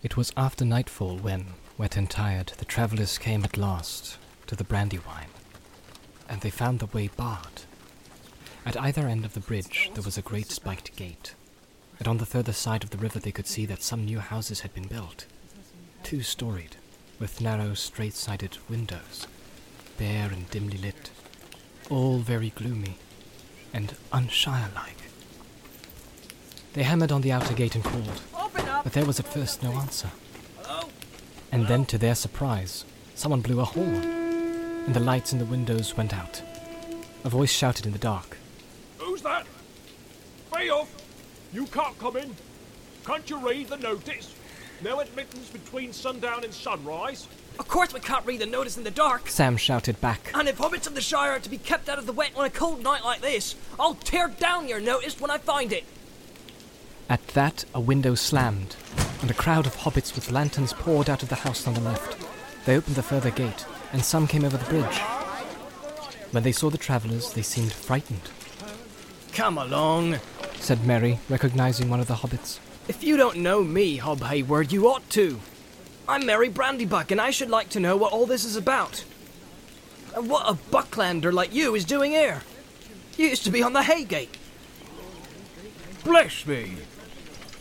It was after nightfall when, wet and tired, the travellers came at last to the Brandywine, and they found the way barred. At either end of the bridge there was a great spiked gate, and on the further side of the river they could see that some new houses had been built, two storied, with narrow, straight sided windows, bare and dimly lit, all very gloomy and unshire like. They hammered on the outer gate and called, but there was at first no answer. And then, to their surprise, someone blew a horn, and the lights in the windows went out. A voice shouted in the dark, Who's that? Be off! You can't come in. Can't you read the notice? No admittance between sundown and sunrise. Of course we can't read the notice in the dark. Sam shouted back. And if hobbits of the Shire are to be kept out of the wet on a cold night like this, I'll tear down your notice when I find it. At that, a window slammed, and a crowd of hobbits with lanterns poured out of the house on the left. They opened the further gate, and some came over the bridge. When they saw the travellers, they seemed frightened, Come along. said Merry, recognizing one of the hobbits. If you don't know me, Hob Hayward, you ought to. I'm Merry Brandybuck, and I should like to know what all this is about. And what a Bucklander like you is doing here. You used to be on the Haygate. Bless me!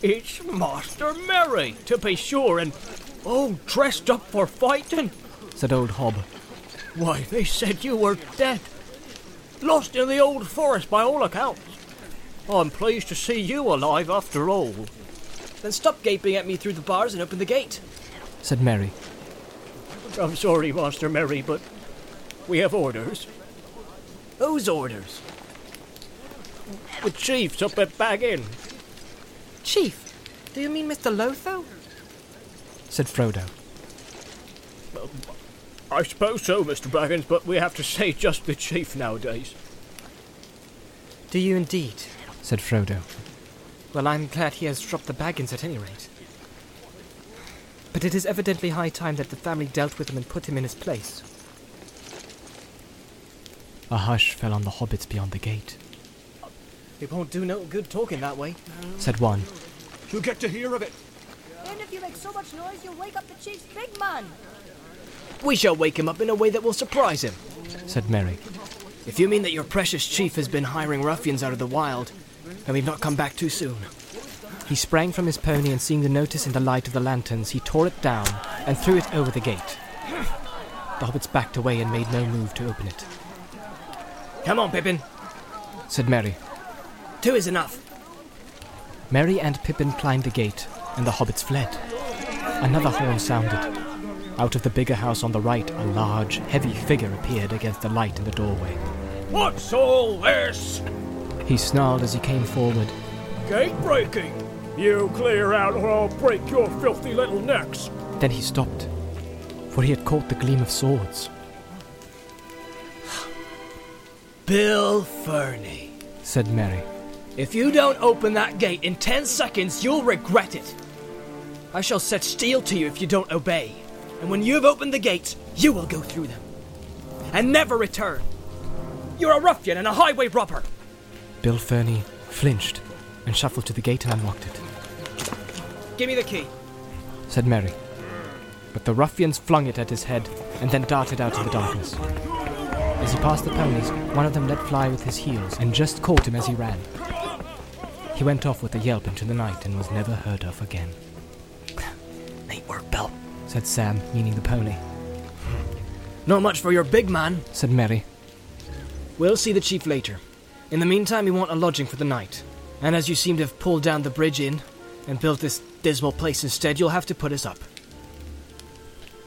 It's Master Merry, to be sure, and oh, dressed up for fighting. said old Hob. Why, they said you were dead. Lost in the old forest by all accounts. I'm pleased to see you alive after all. Then stop gaping at me through the bars and open the gate. said Merry. I'm sorry, Master Merry, but we have orders. Whose orders? The chief's up at Bag End. Chief, do you mean Mr. Lotho? said Frodo. I suppose so, Mr. Baggins, but we have to say just the chief nowadays. Do you indeed? said Frodo. Well, I'm glad he has dropped the Baggins at any rate. But it is evidently high time that the family dealt with him and put him in his place. A hush fell on the hobbits beyond the gate, It won't do no good talking that way. said one. You'll get to hear of it. And if you make so much noise, you'll wake up the chief's big man. We shall wake him up in a way that will surprise him. said Merry. If you mean that your precious chief has been hiring ruffians out of the wild, then we've not come back too soon. He sprang from his pony and seeing the notice in the light of the lanterns, he tore it down and threw it over the gate. The hobbits backed away and made no move to open it, Come on, Pippin. said Merry. Two is enough. Merry and Pippin climbed the gate, and the hobbits fled. Another horn sounded. Out of the bigger house on the right, a large, heavy figure appeared against the light in the doorway. What's all this? He snarled as he came forward. Gate breaking. You clear out or I'll break your filthy little necks. Then he stopped, for he had caught the gleam of swords, Bill Ferny. said Merry. If you don't open that gate in ten seconds, you'll regret it. I shall set steel to you if you don't obey. And when you've opened the gates, you will go through them. And never return. You're a ruffian and a highway robber. Bill Ferny flinched and shuffled to the gate and unlocked it, Give me the key. said Merry. But the ruffians flung it at his head and then darted out of the darkness. As he passed the ponies, one of them let fly with his heels and just caught him as he ran. He went off with a yelp into the night and was never heard of again, Ain't work, Bill. said Sam, meaning the pony, Not much for your big man. said Merry. We'll see the chief later. In the meantime, we want a lodging for the night. And as you seem to have pulled down the bridge inn and built this dismal place instead, you'll have to put us up.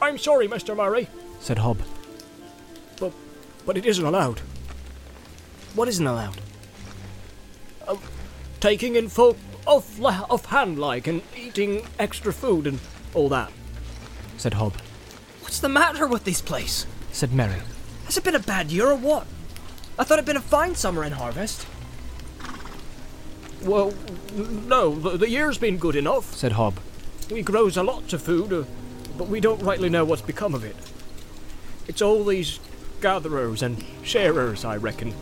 I'm sorry, Mr. Merry, said Hob. but but it isn't allowed. What isn't allowed? Uh, Taking in folk off la- off hand like and eating extra food and all that. said Hob, What's the matter with this place? said Merry. Has it been a bad year or what? I thought it'd been a fine summer and harvest. Well, no, the, the year's been good enough. said Hob. We grows a lot of food, uh, but we don't rightly know what's become of it. It's all these gatherers and sharers, I reckon,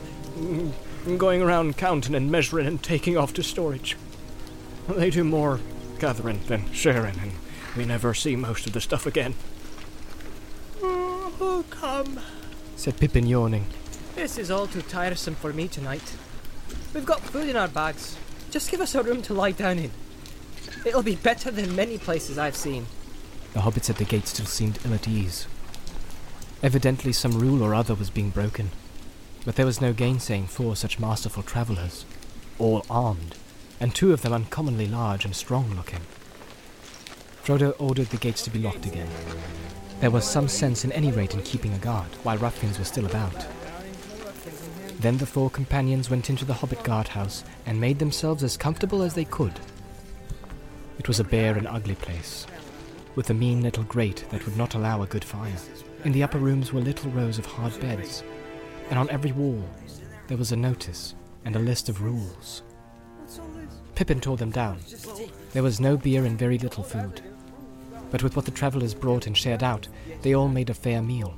going around counting and measuring and taking off to storage. They do more gathering than sharing, and we never see most of the stuff again. Oh, come. said Pippin, yawning. This is all too tiresome for me tonight. We've got food in our bags. Just give us a room to lie down in. It'll be better than many places I've seen. The hobbits at the gate still seemed ill at ease. Evidently, some rule or other was being broken, but there was no gainsaying four such masterful travellers, all armed, and two of them uncommonly large and strong looking. Frodo ordered the gates to be locked again. There was some sense, in any rate, in keeping a guard while ruffians were still about. Then the four companions went into the hobbit guardhouse and made themselves as comfortable as they could. It was a bare and ugly place, with a mean little grate that would not allow a good fire. In the upper rooms were little rows of hard beds, and on every wall there was a notice and a list of rules. Pippin tore them down. There was no beer and very little food. But with what the travellers brought and shared out, they all made a fair meal.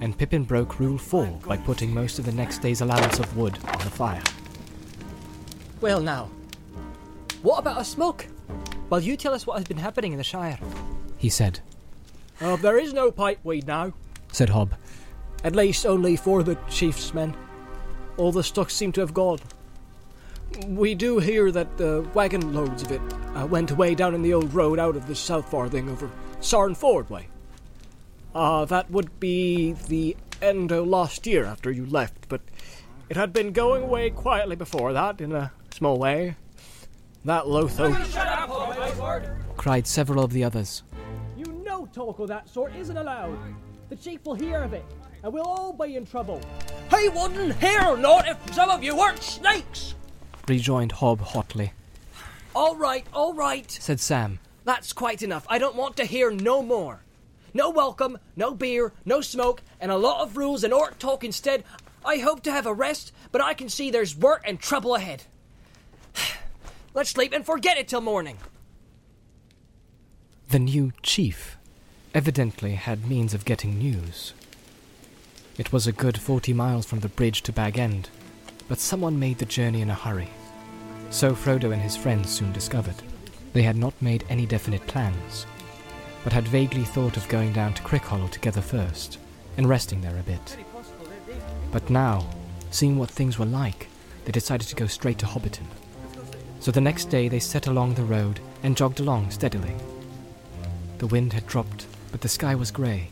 And Pippin broke Rule 4 by putting most of the next day's allowance of wood on the fire. Well, now, what about a smoke? Well, you tell us what has been happening in the Shire. He said, Uh, there is no pipeweed now, said Hob. At least only for the chief's men. All the stock seem to have gone. We do hear that uh, wagon loads of it uh, went away down in the old road out of the South Farthing over Sarn Ford way. Uh, that would be the end of last year after you left, but it had been going away quietly before that in a small way. That Lotho. Cried several of the others. You know talk of that sort isn't allowed. The chief will hear of it, and we'll all be in trouble. He wouldn't hear or not if some of you weren't snakes! Rejoined Hob hotly. All right, all right. Said Sam. That's quite enough. I don't want to hear no more. No welcome, no beer, no smoke, and a lot of rules and orc talk instead. I hope to have a rest, but I can see there's work and trouble ahead. Let's sleep and forget it till morning. The new chief evidently had means of getting news. It was a good forty miles from the bridge to Bag End, but someone made the journey in a hurry. So Frodo and his friends soon discovered. They had not made any definite plans, but had vaguely thought of going down to Crickhollow together first, and resting there a bit. But now, seeing what things were like, they decided to go straight to Hobbiton. So the next day they set along the road and jogged along steadily. The wind had dropped, but the sky was grey.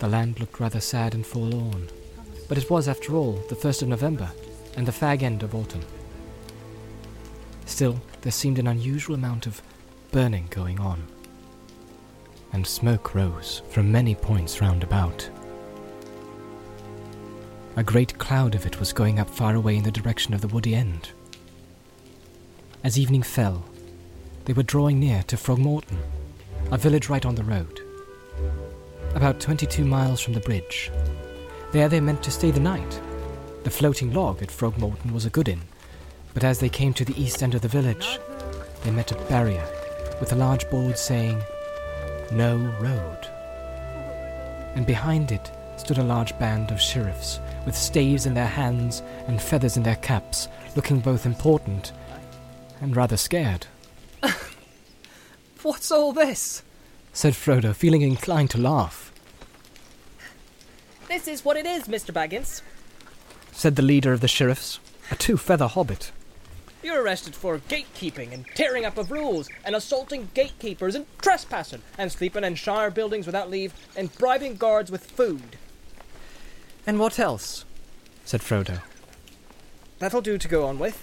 The land looked rather sad and forlorn. But it was, after all, the first of November, and the fag end of autumn. Still, there seemed an unusual amount of burning going on, and smoke rose from many points round about. A great cloud of it was going up far away in the direction of the woody end. As evening fell, they were drawing near to Frogmorton, a village right on the road, about 22 miles from the bridge. There they meant to stay the night. The floating log at Frogmorton was a good inn, but as they came to the east end of the village, they met a barrier with a large board saying, No Road. And behind it stood a large band of sheriffs with staves in their hands and feathers in their caps, looking both important and rather scared, What's all this? Said Frodo, feeling inclined to laugh. This is what it is, Mr. Baggins. Said the leader of the sheriffs, a two feather hobbit. You're arrested for gatekeeping and tearing up of rules and assaulting gatekeepers and trespassing and sleeping in shire buildings without leave and bribing guards with food. And what else? said Frodo. That'll do to go on with.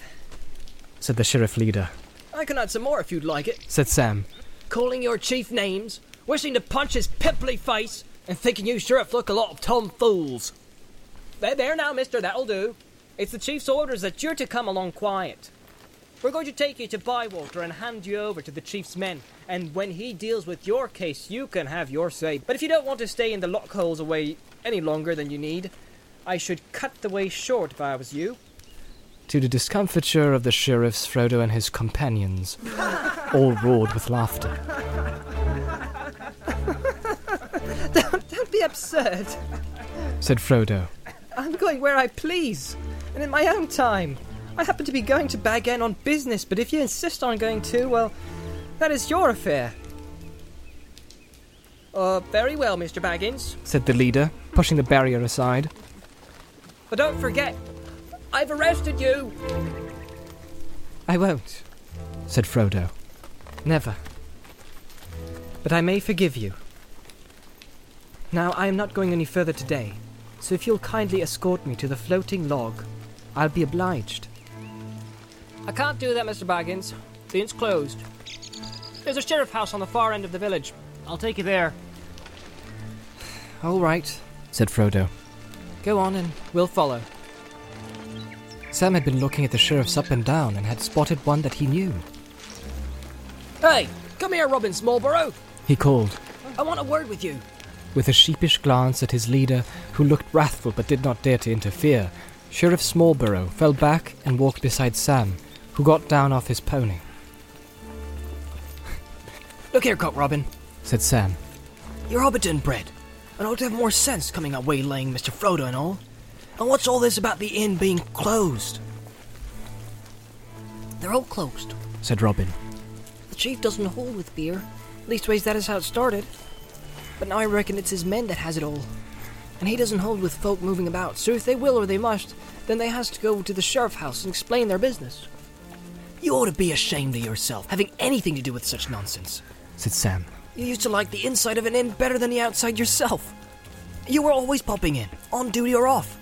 Said the sheriff leader. I can add some more if you'd like it. Said Sam. Calling your chief names, wishing to punch his pimply face, and thinking you sheriff look a lot of tomfools. There, there now, mister, that'll do. It's the chief's orders that you're to come along quiet. We're going to take you to Bywater and hand you over to the chief's men, and when he deals with your case, you can have your say. But if you don't want to stay in the lockholes away any longer than you need, I should cut the way short if I was you. To the discomfiture of the sheriffs, Frodo and his companions all roared with laughter. Don't be absurd. Said Frodo. I'm going where I please, and in my own time. I happen to be going to Bag End on business, but if you insist on going too, well, that is your affair. Uh, very well, Mr. Baggins. said the leader, pushing the barrier aside. But don't forget, I've arrested you. I won't, said Frodo. Never. But I may forgive you. Now, I am not going any further today, so if you'll kindly escort me to the floating log, I'll be obliged. I can't do that, Mr. Baggins. The inn's closed. There's a sheriff house on the far end of the village. I'll take you there. All right, said Frodo. Go on and we'll follow. Sam had been looking at the sheriffs up and down and had spotted one that he knew. Hey, come here, Robin Smallburrow. He called, I want a word with you. with a sheepish glance at his leader, who looked wrathful but did not dare to interfere. Sheriff Smallburrow fell back and walked beside Sam, who got down off his pony. Look here, Cock Robin. Said Sam, You're Hobbiton bred, and ought to have more sense coming out waylaying Mr. Frodo and all. And what's all this about the inn being closed? They're all closed. said Robin. The chief doesn't hold with beer. Leastways, that is how it started. But now I reckon it's his men that has it all. And he doesn't hold with folk moving about, so if they will or they must, then they has to go to the sheriff house and explain their business. You ought to be ashamed of yourself, having anything to do with such nonsense. said Sam. You used to like the inside of an inn better than the outside yourself. You were always popping in, on duty or off.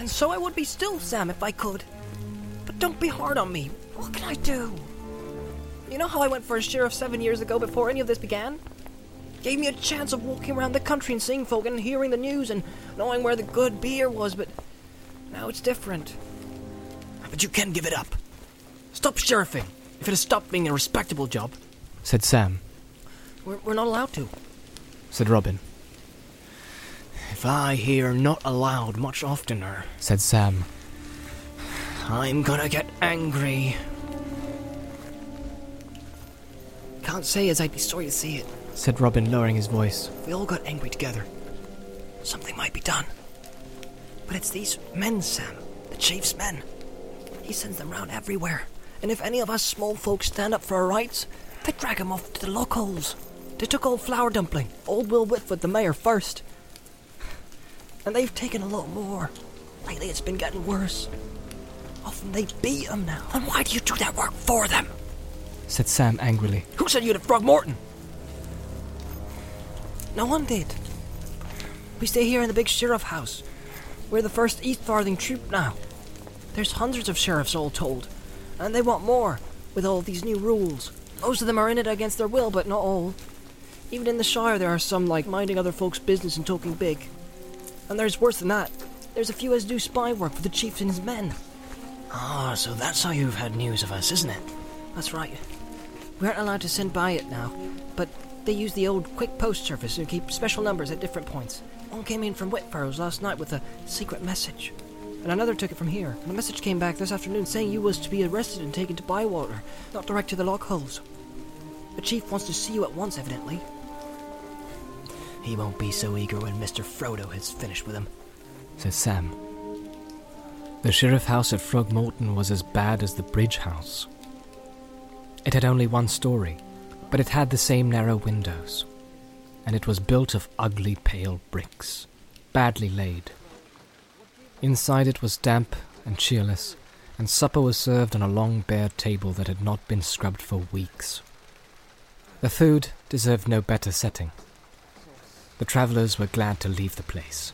And so I would be still, Sam, if I could. But don't be hard on me. What can I do? You know how I went for a sheriff seven years ago before any of this began? Gave me a chance of walking around the country and seeing folk and hearing the news and knowing where the good beer was, but now it's different. But you can give it up. Stop sheriffing. If it has stopped being a respectable job, Said Sam. we're, we're not allowed to. Said Robin. If I hear not aloud much oftener, Said Sam. I'm gonna get angry. Can't say as I'd be sorry to see it. Said Robin, lowering his voice. We all got angry together, something might be done. But it's these men, Sam, the chief's men. He sends them round everywhere. And if any of us small folks stand up for our rights, they drag 'em off to the lock holes. They took old Flourdumpling, old Will Whitfoot, the mayor, first. And they've taken a lot more. Lately it's been getting worse. Often they beat 'em now. And why do you do that work for them? Said Sam angrily. Who said you'd have Frogmorton? No one did. We stay here in the big sheriff house. We're the first East Farthing troop now. There's hundreds of sheriffs all told, and they want more with all these new rules. Most of them are in it against their will, but not all. Even in the Shire, there are some like minding other folks' business and talking big. And there's worse than that. There's a few as do spy work for the chief and his men. Ah, so that's how you've had news of us, isn't it? That's right. We aren't allowed to send by it now, but they use the old quick post service and keep special numbers at different points. One came in from Whitfurrows last night with a secret message, and another took it from here. And a message came back this afternoon saying you was to be arrested and taken to Bywater, not direct to the lock holes. The chief wants to see you at once, evidently. He won't be so eager when Mr. Frodo has finished with him. Said Sam. The sheriff house at Frogmorton was as bad as the bridge house. It had only one story, but it had the same narrow windows, and it was built of ugly pale bricks, badly laid. Inside it was damp and cheerless, and supper was served on a long bare table that had not been scrubbed for weeks. The food deserved no better setting. The travellers were glad to leave the place.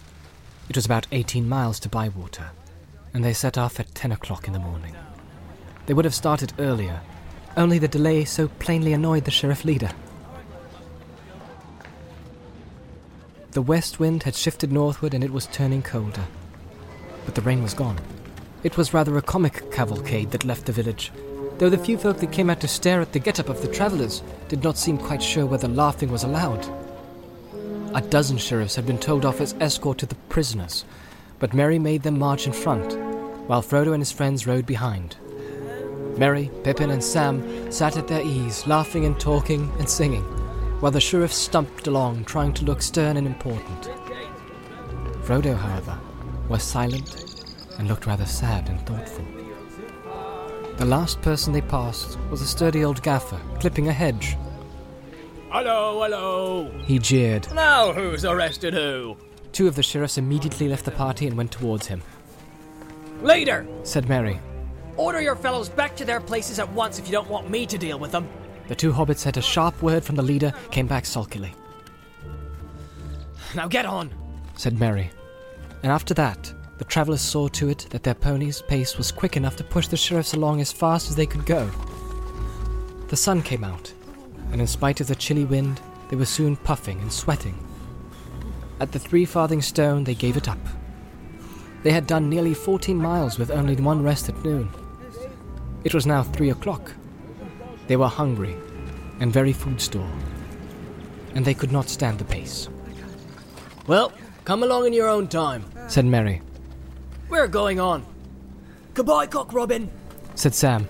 It was about 18 miles to Bywater, and they set off at 10 o'clock in the morning. They would have started earlier, only the delay so plainly annoyed the sheriff leader. The west wind had shifted northward and it was turning colder. But the rain was gone. It was rather a comic cavalcade that left the village, though the few folk that came out to stare at the get-up of the travellers did not seem quite sure whether laughing was allowed. A dozen sheriffs had been told off as escort to the prisoners, but Merry made them march in front, while Frodo and his friends rode behind. Merry, Pippin, and Sam sat at their ease, laughing and talking and singing, while the sheriff stumped along, trying to look stern and important. Frodo, however, was silent and looked rather sad and thoughtful. The last person they passed was a sturdy old gaffer clipping a hedge. Hello, hello. He jeered. Now who's arrested who? Two of the sheriffs immediately left the party and went towards him. Leader, Said Merry. order your fellows back to their places at once if you don't want me to deal with them. The two hobbits at a sharp word from the leader came back sulkily. Now get on. Said Merry. And after that, the travellers saw to it that their ponies' pace was quick enough to push the sheriffs along as fast as they could go. The sun came out, and in spite of the chilly wind, they were soon puffing and sweating. At the three farthing stone, they gave it up. They had done nearly 14 miles with only one rest at noon. It was now three o'clock. They were hungry and very food store, and they could not stand the pace, Well, come along in your own time. said Merry. We're going on. Goodbye, Cock Robin. Said Sam.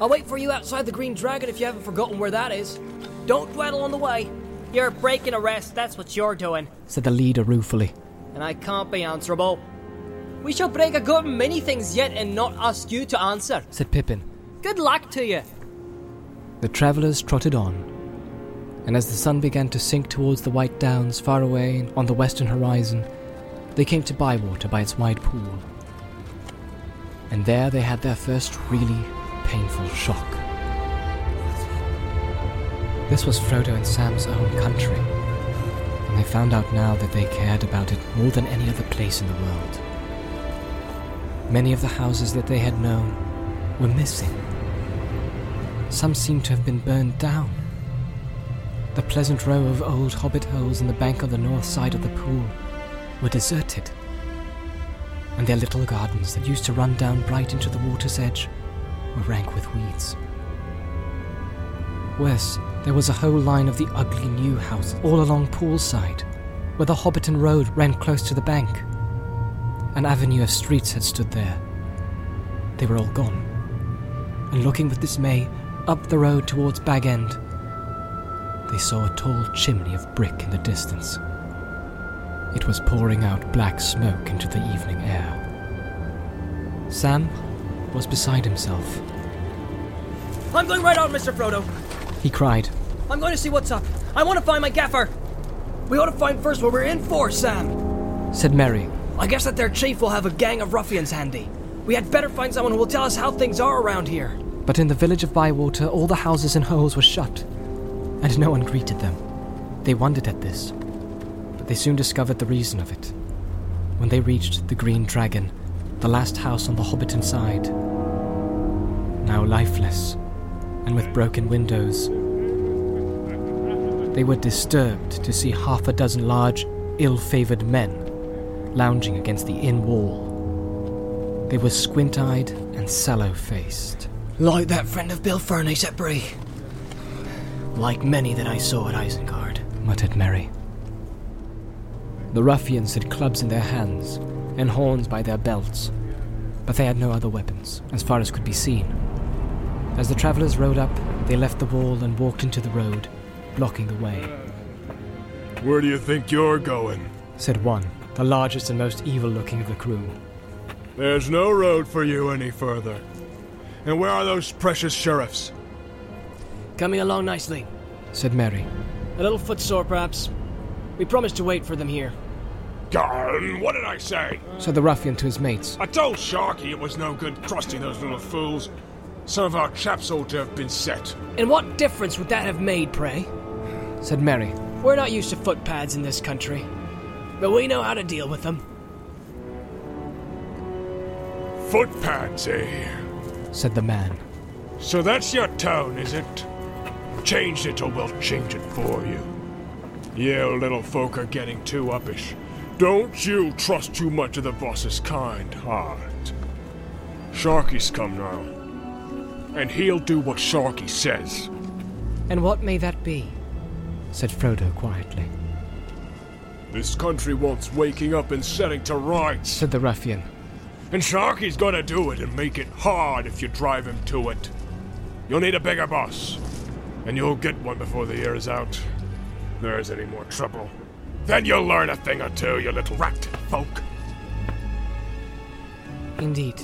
I'll wait for you outside the Green Dragon if you haven't forgotten where that is. Don't dwell on the way. You're breaking a rest, that's what you're doing. said the leader ruefully. And I can't be answerable. We shall break a good many things yet and not ask you to answer. said Pippin. Good luck to you. The travellers trotted on, and as the sun began to sink towards the white downs far away on the western horizon, they came to Bywater by its wide pool. And there they had their first really painful shock. This was Frodo and Sam's own country, and they found out now that they cared about it more than any other place in the world. Many of the houses that they had known were missing. Some seemed to have been burned down. The pleasant row of old hobbit holes in the bank on the north side of the pool were deserted. And their little gardens that used to run down bright into the water's edge were rank with weeds. Worse, there was a whole line of the ugly new houses all along poolside, where the Hobbiton Road ran close to the bank. An avenue of streets had stood there. They were all gone. And looking with dismay up the road towards Bag End, they saw a tall chimney of brick in the distance. It was pouring out black smoke into the evening air. Sam was beside himself. I'm going right on, Mr. Frodo. He cried, I'm going to see what's up. I want to find my gaffer. We ought to find first what we're in for, Sam. said Merry. I guess that their chief will have a gang of ruffians handy. We had better find someone who will tell us how things are around here. But in the village of Bywater, all the houses and holes were shut, and no one greeted them. They wondered at this, but they soon discovered the reason of it. When they reached the Green Dragon, the last house on the Hobbiton side, now lifeless and with broken windows, they were disturbed to see half a dozen large, ill favored men lounging against the inn wall. They were squint eyed and sallow faced. Like that friend of Bill Ferny's at Bree. Like many that I saw at Isengard. muttered Merry. The ruffians had clubs in their hands and horns by their belts, but they had no other weapons, as far as could be seen. As the travellers rode up, they left the wall and walked into the road, blocking the way, Where do you think you're going? said one, the largest and most evil looking of the crew. There's no road for you any further. And where are those precious sheriffs? Coming along nicely. said Merry. A little footsore, perhaps. We promised to wait for them here. Garn, what did I say? said the ruffian to his mates. I told Sharkey it was no good trusting those little fools. Some of our chaps ought to have been set. And what difference would that have made, pray? said Merry. We're not used to footpads in this country. But we know how to deal with them. Footpads, eh? said the man. So that's your tone, is it? Changed it or we'll change it for you. You little folk are getting too uppish. Don't you trust too much of the boss's kind heart. Sharkey's come now. And he'll do what Sharkey says. And what may that be? said Frodo quietly. This country wants waking up and setting to rights. Said the ruffian. And Sharkey's gonna do it and make it hard if you drive him to it. You'll need a bigger boss. And you'll get one before the year is out. There's any more trouble. Then you'll learn a thing or two, you little rat folk. Indeed.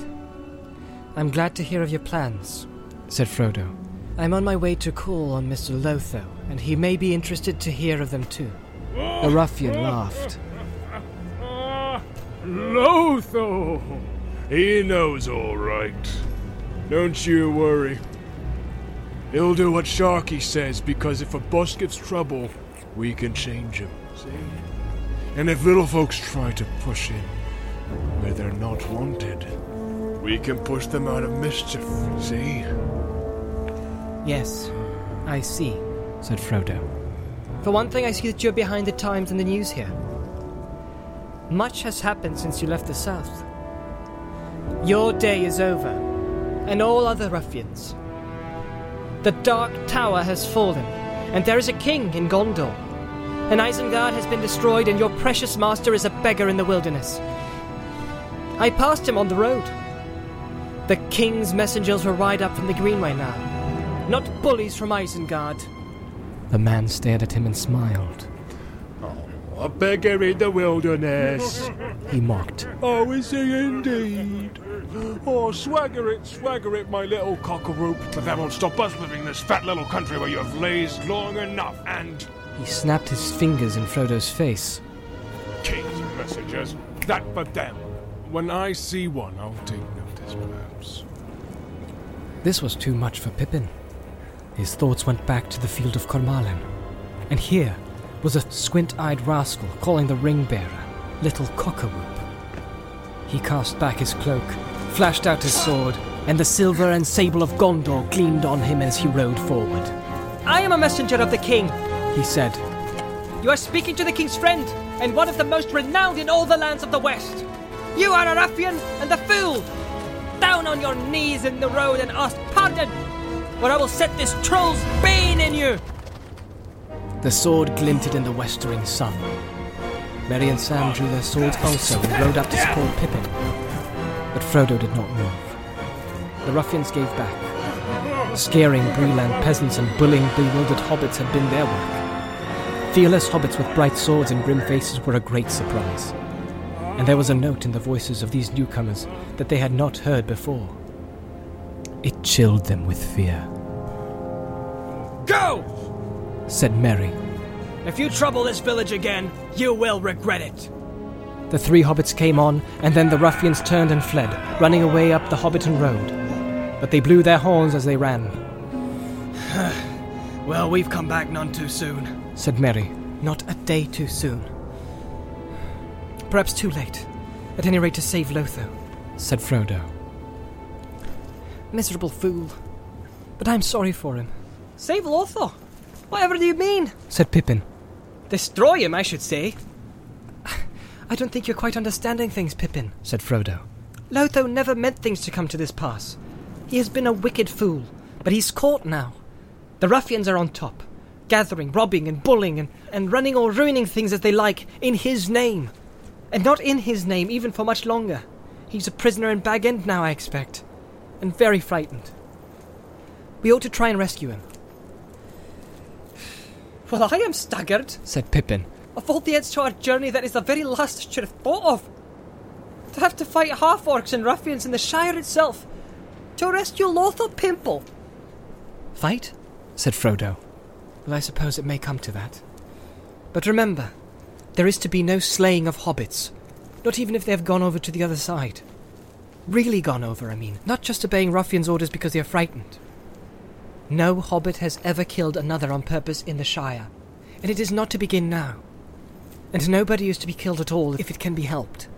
I'm glad to hear of your plans, said Frodo. I'm on my way to call on Mr. Lotho, and he may be interested to hear of them too. The ruffian laughed. Lotho! He knows all right. Don't you worry. He'll do what Sharkey says because if a boss gives trouble, we can change him, see? And if little folks try to push in where they're not wanted, we can push them out of mischief, see? Yes, I see, said Frodo. For one thing, I see that you're behind the times in the news here. Much has happened since you left the South. Your day is over, and all other ruffians. The Dark Tower has fallen, and there is a king in Gondor. And Isengard has been destroyed, and your precious master is a beggar in the wilderness. I passed him on the road. The king's messengers will ride up from the Greenway now, not bullies from Isengard. The man stared at him and smiled. Oh, a beggar in the wilderness. He mocked. Oh, is he indeed? Oh, swagger it, swagger it, my little cockaroop. But that won't stop us living in this fat little country where you have lazed long enough. And He snapped his fingers in Frodo's face. king's messengers, that for them. When I see one, I'll take notice, perhaps. This was too much for Pippin. His thoughts went back to the field of Cormallen. And here was a squint eyed rascal calling the ring bearer Little Cockaroop. He cast back his cloak, flashed out his sword, and the silver and sable of Gondor gleamed on him as he rode forward. I am a messenger of the king, he said. You are speaking to the king's friend, and one of the most renowned in all the lands of the West. You are a ruffian and a fool. Down on your knees in the road and ask pardon, or I will set this troll's bane in you. The sword glinted in the westering sun. Merry and Sam drew their swords also and rode up to support Pippin. But Frodo did not move. The ruffians gave back. Scaring Breeland peasants and bullying bewildered hobbits had been their work. Fearless hobbits with bright swords and grim faces were a great surprise. And there was a note in the voices of these newcomers that they had not heard before. It chilled them with fear. Go! Said Merry. If you trouble this village again, you will regret it. The three hobbits came on, and then the ruffians turned and fled, running away up the Hobbiton road. But they blew their horns as they ran, Well, we've come back none too soon. Said Merry. Not a day too soon. Perhaps too late. At any rate, to save Lotho, said Frodo. Miserable fool. But I'm sorry for him. Save Lotho? Whatever do you mean? said Pippin. Destroy him, I should say. I don't think you're quite understanding things, Pippin, said Frodo. Lotho never meant things to come to this pass. He has been a wicked fool, but he's caught now. The ruffians are on top, gathering, robbing, and bullying, and, and running or ruining things as they like, in his name. And not in his name, even for much longer. He's a prisoner in Bag End now, I expect, and very frightened. We ought to try and rescue him. Well, I am staggered, said Pippin. Of all the ends to our journey, that is the very last I should have thought of. To have to fight half orcs and ruffians in the Shire itself. To rescue Lotho Pimple. Fight? said Frodo. Well, I suppose it may come to that. But remember, there is to be no slaying of hobbits, not even if they have gone over to the other side. Really gone over, I mean, not just obeying ruffians' orders because they are frightened. No hobbit has ever killed another on purpose in the Shire, and it is not to begin now. And nobody is to be killed at all if it can be helped.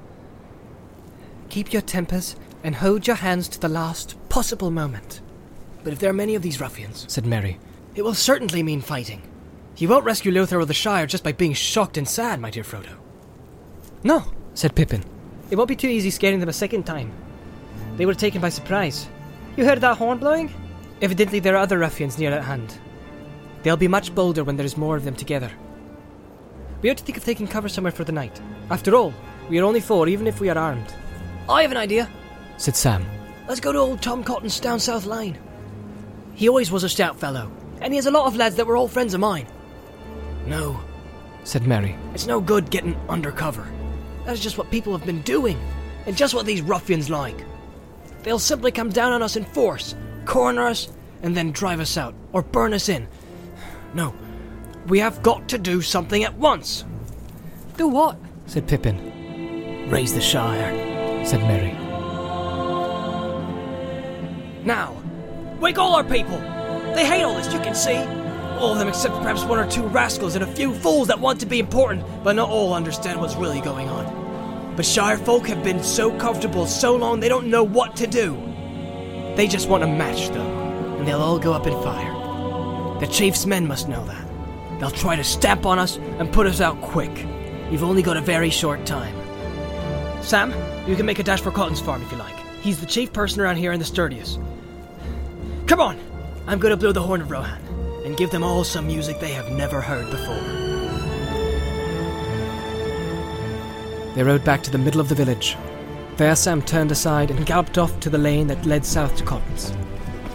Keep your tempers and hold your hands to the last possible moment. But if there are many of these ruffians, said Merry, it will certainly mean fighting. You won't rescue Lotho or the Shire just by being shocked and sad, my dear Frodo. No, said Pippin. It won't be too easy scaring them a second time. They were taken by surprise. You heard that horn blowing? Evidently, there are other ruffians near at hand. They'll be much bolder when there's more of them together. We ought to think of taking cover somewhere for the night. After all, we are only four, even if we are armed. I have an idea, said Sam. Let's go to old Tom Cotton's down South Lane. He always was a stout fellow, and he has a lot of lads that were all friends of mine. No, said Merry. It's no good getting undercover. That's just what people have been doing, and just what these ruffians like. They'll simply come down on us in force, corner us, and then drive us out or burn us in. No, we have got to do something at once. Do what? said Pippin. Raise the Shire. said Merry. Now, wake all our people. They hate all this, you can see. All of them except perhaps one or two rascals and a few fools that want to be important, but not all understand what's really going on. But Shire folk have been so comfortable so long they don't know what to do. They just want a match, though, and they'll all go up in fire. The chief's men must know that. They'll try to stamp on us and put us out quick. We've only got a very short time. Sam, you can make a dash for Cotton's farm if you like. He's the chief person around here and the sturdiest. Come on! I'm to blow the horn of Rohan and give them all some music they have never heard before. They rode back to the middle of the village. There, Sam turned aside and galloped off to the lane that led south to Cotton's.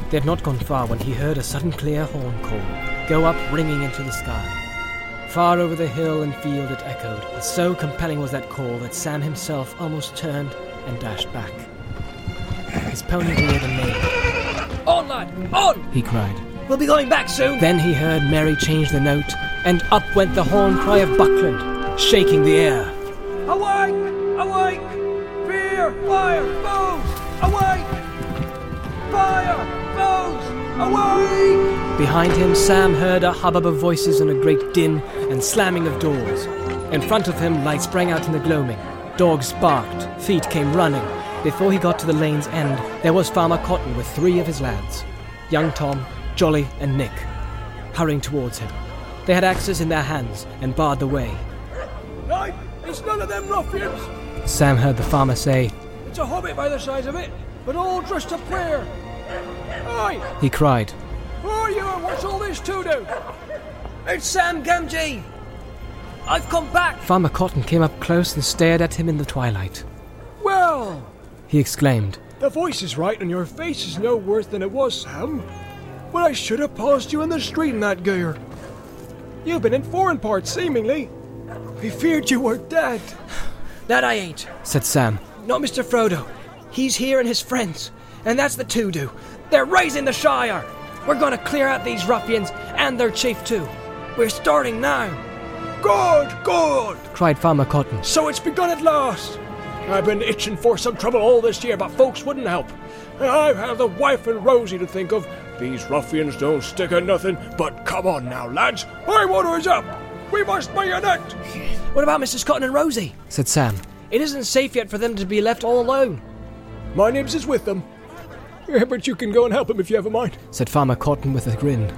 They had not gone far when he heard a sudden clear horn call go up ringing into the sky. Far over the hill and field it echoed, and so compelling was that call that Sam himself almost turned and dashed back. His pony reared and neighed. On, lad! On! He cried. We'll be going back soon! Then he heard Merry change the note, and up went the horn cry of Buckland, shaking the air. Awake! Awake! Fear! Fire! Foes! Awake! Fire! Foes! Awake! Behind him, Sam heard a hubbub of voices and a great din and slamming of doors. In front of him, light sprang out in the gloaming. Dogs barked, feet came running. Before he got to the lane's end, there was Farmer Cotton with three of his lads young Tom, Jolly, and Nick, hurrying towards him. They had axes in their hands and barred the way. Right, it's none of them ruffians. Sam heard the farmer say, It's a hobbit by the size of it, but all dressed up queer. Aye, he cried, who are you and what's all this to do? It's Sam Gamgee! I've come back! Farmer Cotton came up close and stared at him in the twilight. Well, He exclaimed, the voice is right and your face is no worse than it was, Sam. But I should have paused you in the street in that gear. You've been in foreign parts, seemingly. We feared you were dead. That I ain't. said Sam. Not Mr. Frodo. He's here and his friends. And that's the to do. They're raising the Shire! We're gonna clear out these ruffians and their chief too. We're starting now. Good, good. cried Farmer Cotton. So it's begun at last. I've been itching for some trouble all this year, but folks wouldn't help. I've had the wife and Rosie to think of. These ruffians don't stick at nothing, but come on now, lads. My water's up. We must bayonet. What about Mrs. Cotton and Rosie? said Sam. It isn't safe yet for them to be left all alone. My Nibs is with them. Yeah, but you can go and help him if you have a mind. said Farmer Cotton with a grin.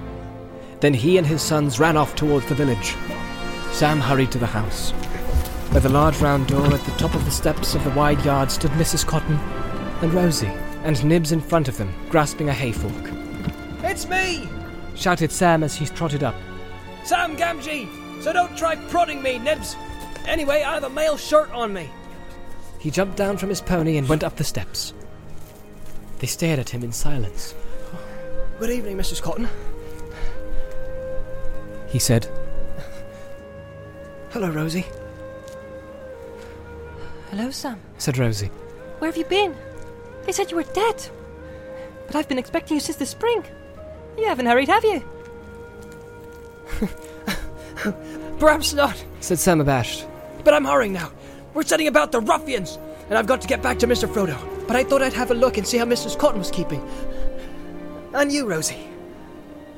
Then he and his sons ran off towards the village. Sam hurried to the house. By the large round door at the top of the steps of the wide yard stood Mrs. Cotton and Rosie, and Nibs in front of them, grasping a hay fork. It's me! Shouted Sam as he trotted up. Sam Gamgee! So don't try prodding me, Nibs! Anyway, I have a mail shirt on me. He jumped down from his pony and went up the steps. They stared at him in silence. Good evening, Mrs. Cotton. He said, Hello, Rosie. Hello, Sam. said Rosie. Where have you been? They said you were dead. But I've been expecting you since the spring. You haven't hurried, have you? Perhaps not, Said Sam abashed. but I'm hurrying now. We're setting about the ruffians, and I've got to get back to Mr. Frodo. But I thought I'd have a look and see how Mrs. Cotton was keeping. And you, Rosie.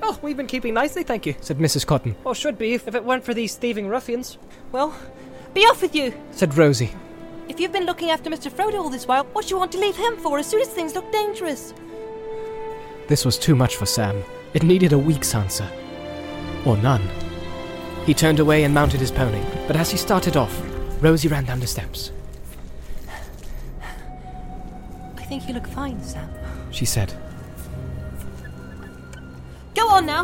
Oh, we've been keeping nicely, thank you. Said Mrs. Cotton. Or should be, if it weren't for these thieving ruffians. Well, be off with you. Said Rosie. If you've been looking after Mr. Frodo all this while, what do you want to leave him for as soon as things look dangerous? This was too much for Sam. It needed a week's answer. Or none. He turned away and mounted his pony, but as he started off, Rosie ran down the steps. I think you look fine, Sam. She said, Go on now,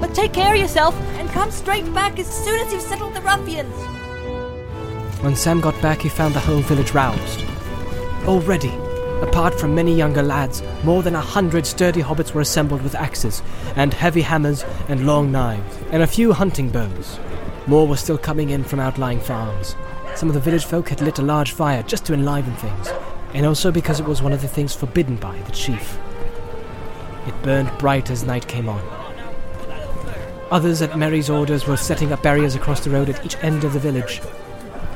but take care of yourself and come straight back as soon as you've settled the ruffians. When Sam got back, he found the whole village roused. Already, apart from many younger lads, more than a hundred sturdy hobbits were assembled with axes, and heavy hammers, and long knives, and a few hunting bows. More were still coming in from outlying farms. Some of the village folk had lit a large fire just to enliven things, and also because it was one of the things forbidden by the chief. It burned bright as night came on. Others, at Merry's orders, were setting up barriers across the road at each end of the village.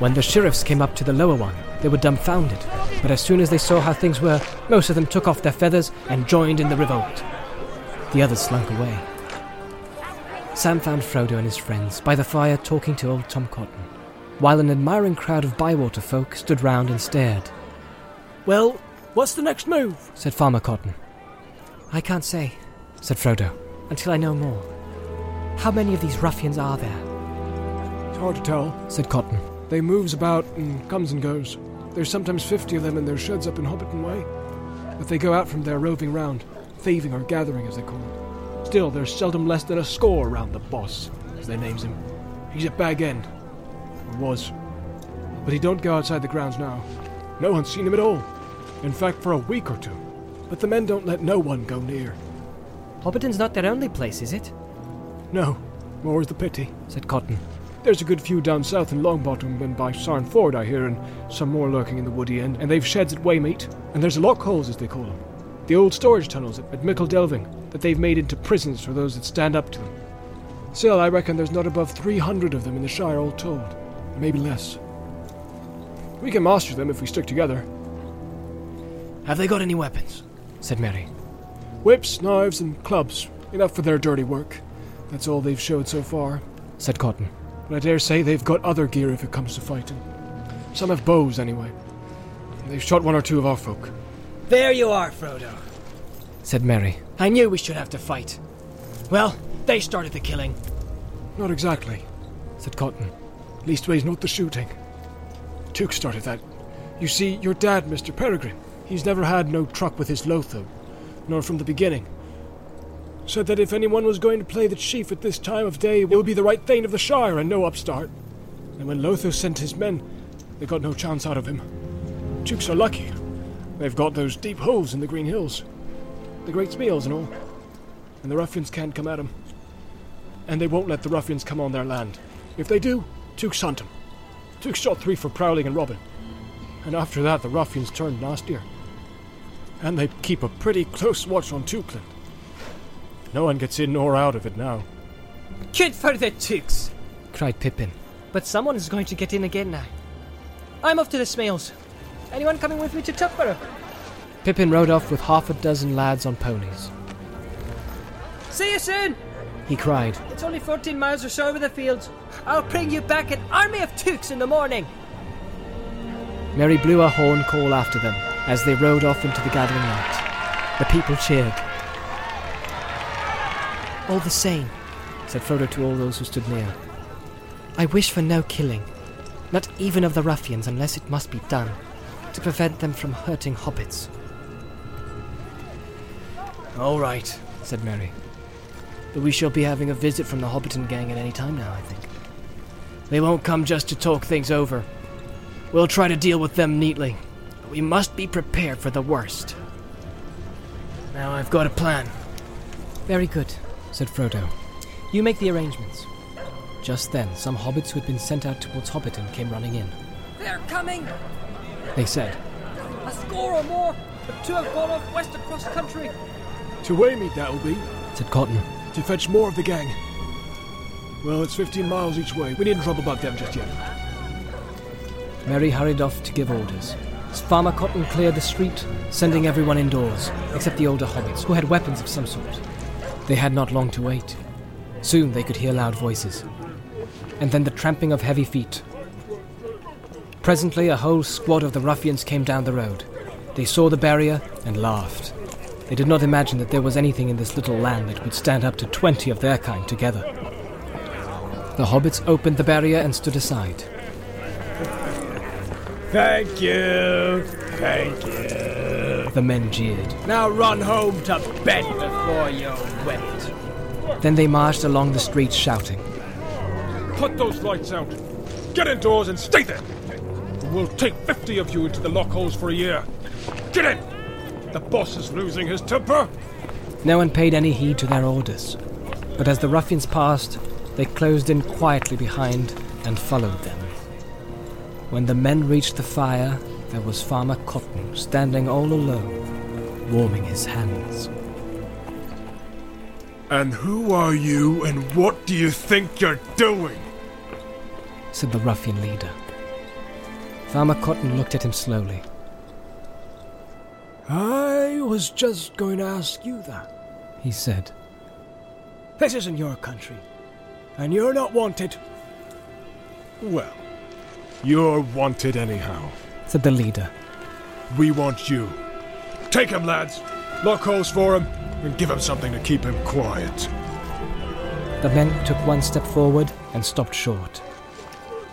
When the sheriffs came up to the lower one, they were dumbfounded, but as soon as they saw how things were, most of them took off their feathers and joined in the revolt. The others slunk away. Sam found Frodo and his friends by the fire talking to old Tom Cotton, while an admiring crowd of Bywater folk stood round and stared. Well, what's the next move? said Farmer Cotton. I can't say, said Frodo, until I know more. How many of these ruffians are there? It's hard to tell. said Cotton. They moves about and comes and goes. There's sometimes fifty of them in their sheds up in Hobbiton Way. But they go out from there roving round, thieving or gathering as they call it. Still, there's seldom less than a score round the boss, as they names him. He's at Bag End. Or was. But he don't go outside the grounds now. No one's seen him at all. In fact, for a week or two. But the men don't let no one go near. Hobbiton's not their only place, is it? No, more is the pity. said Cotton. There's a good few down south in Longbottom and by Sarn Ford, I hear, and some more lurking in the woody end, and they've sheds at Waymeet, and there's lock holes, as they call them. The old storage tunnels at, at Michel Delving that they've made into prisons for those that stand up to them. Still, I reckon there's not above 300 of them in the Shire all told, maybe less. We can master them if we stick together. Have they got any weapons? said Merry. Whips, knives, and clubs, enough for their dirty work. That's all they've showed so far. said Cotton. But I dare say they've got other gear if it comes to fighting. Some have bows, anyway. They've shot one or two of our folk. There you are, Frodo. said Merry. I knew we should have to fight. Well, they started the killing. Not exactly. said Cotton. Leastways, not the shooting. Took started that. You see, your dad, Mr. Peregrine, he's never had no truck with his Lotho, nor from the beginning. Said that if anyone was going to play the chief at this time of day, it would be the right Thane of the Shire and no upstart. And when Lotho sent his men, they got no chance out of him. Tooks are lucky. They've got those deep holes in the Green Hills, the Great Smials and all. And the ruffians can't come at 'em. And they won't let the ruffians come on their land. If they do, Tooks hunt 'em. Tooks shot three for prowling and robbing. And after that, the ruffians turned nastier. And they keep a pretty close watch on Tookland. No one gets in nor out of it now. Good for the Tooks! cried Pippin. But someone is going to get in again now. I'm off to the Smials. Anyone coming with me to Tuckborough? Pippin rode off with half a dozen lads on ponies. See you soon! He cried, It's only 14 miles or so over the fields. I'll bring you back an army of Tooks in the morning. Merry blew a horn call after them as they rode off into the gathering light. The people cheered. All the same, said Frodo to all those who stood near, I wish for no killing, not even of the ruffians unless it must be done, to prevent them from hurting hobbits. All right. said Merry. But we shall be having a visit from the Hobbiton gang at any time now, I think. They won't come just to talk things over. We'll try to deal with them neatly. But we must be prepared for the worst. Now I've got a plan. Very good, said Frodo. You make the arrangements. Just then, some hobbits who had been sent out towards Hobbiton came running in. They're coming! They said, A score or more! The two have gone off west across country. To Waymeet, that'll be, said Cotton. to fetch more of the gang. Well, it's 15 miles each way. We needn't trouble about them just yet. Merry hurried off to give orders. Farmer Cotton cleared the street, sending everyone indoors, except the older hobbits, who had weapons of some sort. They had not long to wait. Soon they could hear loud voices, and then the tramping of heavy feet. Presently, a whole squad of the ruffians came down the road. They saw the barrier and laughed. They did not imagine that there was anything in this little land that would stand up to twenty of their kind together. The hobbits opened the barrier and stood aside. Thank you. Thank you. The men jeered. Now run home to bed before you're wet. Then they marched along the streets shouting. Put those lights out. Get indoors and stay there. We'll take 50 of you into the lockholes for a year. Get in! The boss is losing his temper. No one paid any heed to their orders, but as the ruffians passed, they closed in quietly behind and followed them. When the men reached the fire, there was Farmer Cotton standing all alone, warming his hands. And who are you, and what do you think you're doing? said the ruffian leader. Farmer Cotton looked at him slowly. I was just going to ask you that. He said, This isn't your country, and you're not wanted. Well, you're wanted anyhow. said the leader. We want you. Take him, lads. Lock holes for him, and give him something to keep him quiet. The men took one step forward and stopped short.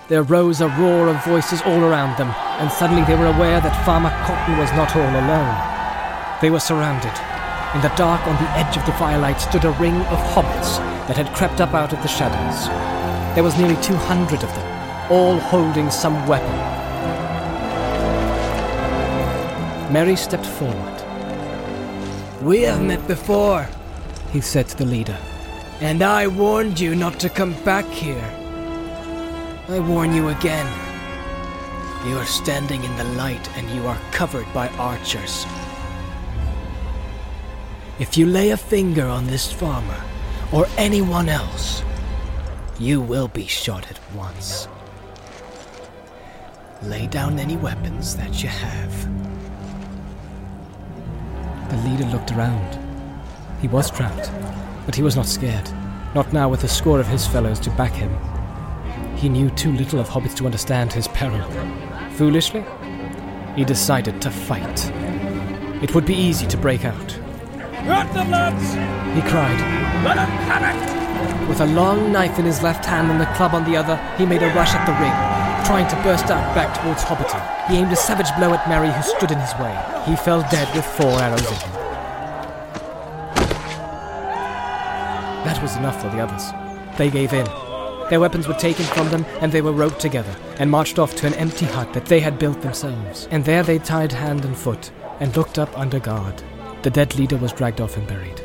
There rose a roar of voices all around them, and suddenly they were aware that Farmer Cotton was not all alone. They were surrounded. In the dark on the edge of the firelight stood a ring of hobbits that had crept up out of the shadows. There was nearly 200 of them, all holding some weapon. Merry stepped forward. We have met before, He said to the leader. and I warned you not to come back here. I warn you again. You are standing in the light and you are covered by archers. If you lay a finger on this farmer or anyone else, you will be shot at once. Lay down any weapons that you have. The leader looked around. He was trapped, but he was not scared. Not now with a score of his fellows to back him. He knew too little of hobbits to understand his peril. Foolishly, he decided to fight. It would be easy to break out. Got them, lads! He cried. Let them have it! With a long knife in his left hand and the club on the other, he made a rush at the ring, trying to burst out back towards Hobbiton. He aimed a savage blow at Merry, who stood in his way. He fell dead with four arrows in him. That was enough for the others. They gave in. Their weapons were taken from them, and they were roped together and marched off to an empty hut that they had built themselves. And there they tied hand and foot and looked up under guard. The dead leader was dragged off and buried.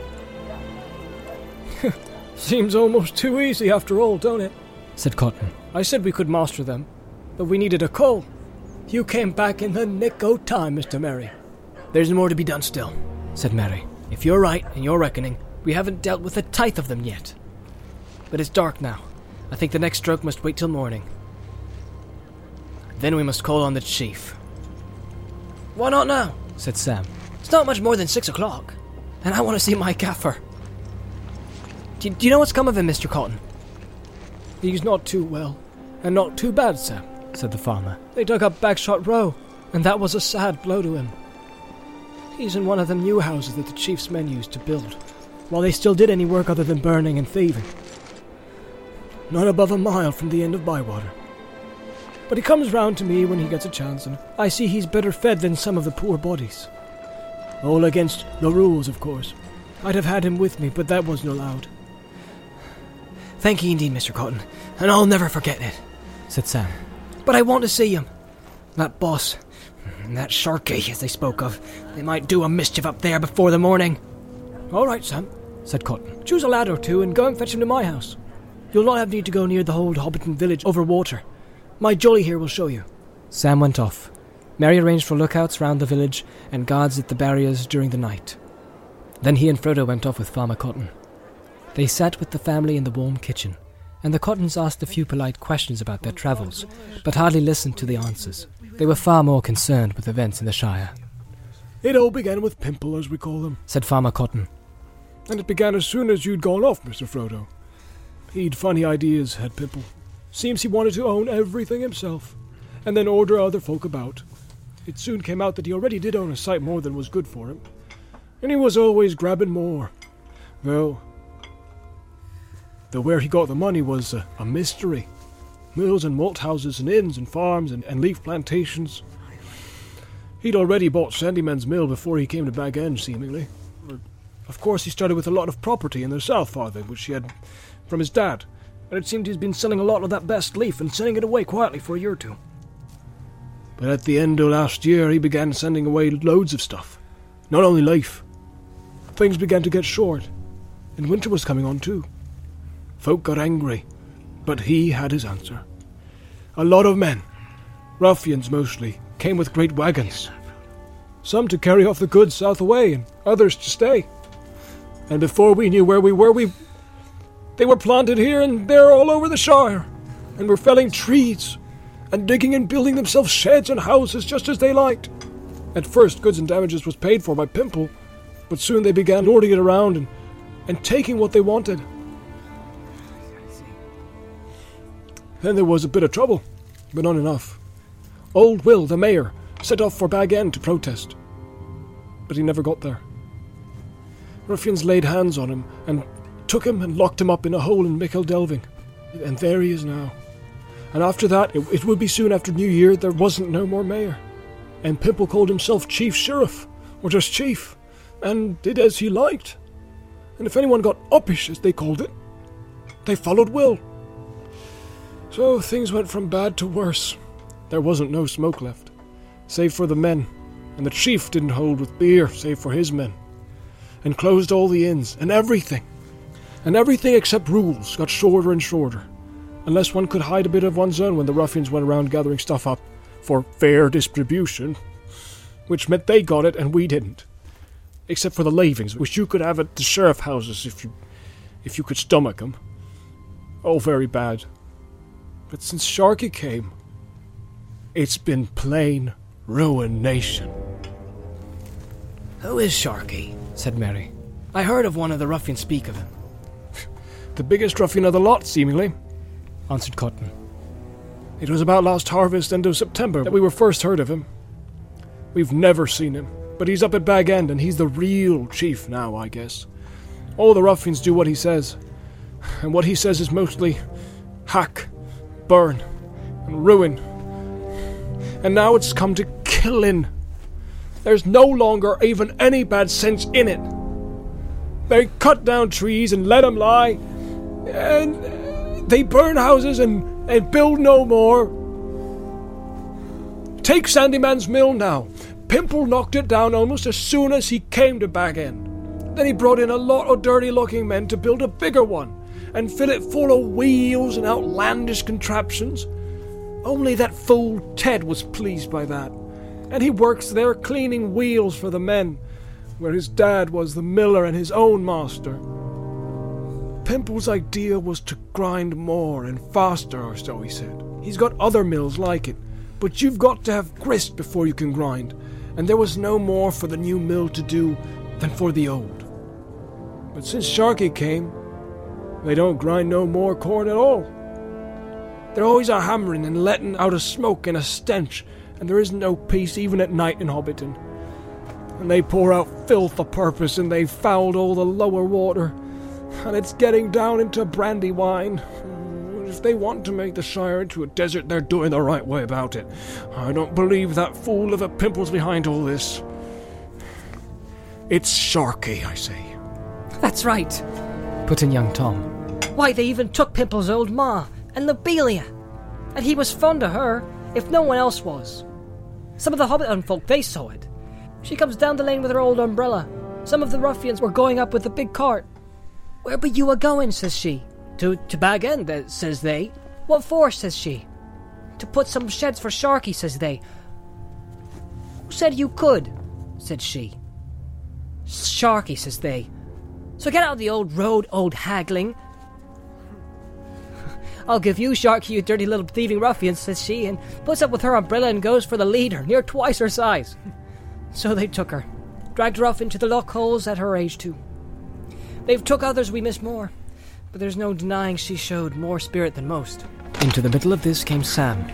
Seems almost too easy after all, don't it? Said Cotton. I said we could master them, but we needed a call. You came back in the nick o' time, Mr. Merry. There's more to be done still. Said Merry. If you're right in your reckoning, we haven't dealt with a tithe of them yet. But it's dark now. I think the next stroke must wait till morning. Then we must call on the chief. Why not now? Said Sam. It's not much more than six o'clock, and I want to see my gaffer. Do, do you know what's come of him, Mr. Cotton? He's not too well, and not too bad, Sam. Said the farmer. They dug up Bagshot Row, and that was a sad blow to him. He's in one of them new houses that the chief's men used to build, while they still did any work other than burning and thieving. Not above a mile from the end of Bywater. But he comes round to me when he gets a chance, and I see he's better fed than some of the poor bodies. All against the rules, of course. I'd have had him with me, but that wasn't allowed. Thank you indeed, Mr. Cotton, and I'll never forget it. Said Sam. But I want to see him. That boss, and that Sharkey, as they spoke of, they might do a mischief up there before the morning. All right, Sam. Said Cotton. Choose a lad or two and go and fetch him to my house. You'll not have need to go near the old Hobbiton village over water. My jolly here will show you. Sam went off. Merry arranged for lookouts round the village and guards at the barriers during the night. Then he and Frodo went off with Farmer Cotton. They sat with the family in the warm kitchen, and the Cottons asked a few polite questions about their travels, but hardly listened to the answers. They were far more concerned with events in the Shire, It all began with Pimple, as we call them. said Farmer Cotton. And it began as soon as you'd gone off, Mr. Frodo. He'd funny ideas, had Pimple. Seems he wanted to own everything himself, and then order other folk about. It soon came out that he already did own a sight more than was good for him, and he was always grabbing more. Though, though where he got the money was a, a mystery. Mills and malt houses and inns and farms and, and leaf plantations. He'd already bought Sandyman's mill before he came to Bag End, seemingly. Of course, he started with a lot of property in the South Farthing, which he had from his dad, and it seemed he's been selling a lot of that best leaf and sending it away quietly for a year or two. But at the end of last year, he began sending away loads of stuff. Not only leaf. Things began to get short, and winter was coming on too. Folk got angry, but he had his answer. A lot of men, ruffians mostly, came with great wagons. Some to carry off the goods south away, and others to stay. And before we knew where we were, we. They were planted here and there all over the Shire, and were felling trees, and digging and building themselves sheds and houses just as they liked. At first, goods and damages was paid for by Pimple, but soon they began lording it around and, and taking what they wanted. Then there was a bit of trouble, but not enough. Old Will, the mayor, set off for Bag End to protest, but he never got there. Ruffians laid hands on him and took him and locked him up in a hole in Michel Delving, and there he is now. And after that, it, it would be soon after New Year, there wasn't no more mayor. And Pimple called himself Chief Sheriff, or just Chief, and did as he liked. And if anyone got uppish, as they called it, they followed Will. So things went from bad to worse. There wasn't no smoke left, save for the men, and the chief didn't hold with beer, save for his men, and closed all the inns, and everything. And everything except rules got shorter and shorter, unless one could hide a bit of one's own when the ruffians went around gathering stuff up for fair distribution, which meant they got it and we didn't. Except for the lavings, which you could have at the sheriff houses if you, if you could stomach 'em. All very bad. But since Sharkey came, it's been plain ruination. Who is Sharkey? said Merry. I heard of one of the ruffians speak of him. The biggest ruffian of the lot, seemingly, answered Cotton. It was about last harvest, end of September, that we were first heard of him. We've never seen him, but he's up at Bag End, and he's the real chief now, I guess. All the ruffians do what he says, and what he says is mostly hack, burn, and ruin. And now it's come to killing. There's no longer even any bad sense in it. They cut down trees and let 'em lie, and they burn houses and, and build no more. Take Sandyman's mill now. Pimple knocked it down almost as soon as he came to Bag End. Then he brought in a lot of dirty looking men to build a bigger one and fill it full of wheels and outlandish contraptions. Only that fool Ted was pleased by that, and he works there cleaning wheels for the men, where his dad was the miller and his own master. Pimple's idea was to grind more and faster, or so he said. He's got other mills like it, but you've got to have grist before you can grind, and there was no more for the new mill to do than for the old. But since Sharkey came, they don't grind no more corn at all. They're always a hammering and letting out a smoke and a stench, and there isn't no peace even at night in Hobbiton. And they pour out filth o' purpose, and they've fouled all the lower water, and it's getting down into Brandywine. If they want to make the Shire into a desert, they're doing the right way about it. I don't believe that fool of a Pimple's behind all this. It's Sharkey, I say. That's right. Put in young Tom. Why, they even took Pimple's old ma and Lobelia. And he was fond of her, if no one else was. Some of the Hobbiton folk, they saw it. She comes down the lane with her old umbrella. Some of the ruffians were going up with the big cart. Where be you a going, says she. To, to Bag End, says they. What for, says she. To put some sheds for Sharkey, says they. Who said you could? said she. Sharkey, says they. So get out of the old road, old haggling. I'll give you Sharkey, you dirty little thieving ruffian, says she, and puts up with her umbrella and goes for the leader, near twice her size. So they took her, dragged her off into the lock holes at her age too. They've took others we miss more, but there's no denying she showed more spirit than most. Into the middle of this came Sam,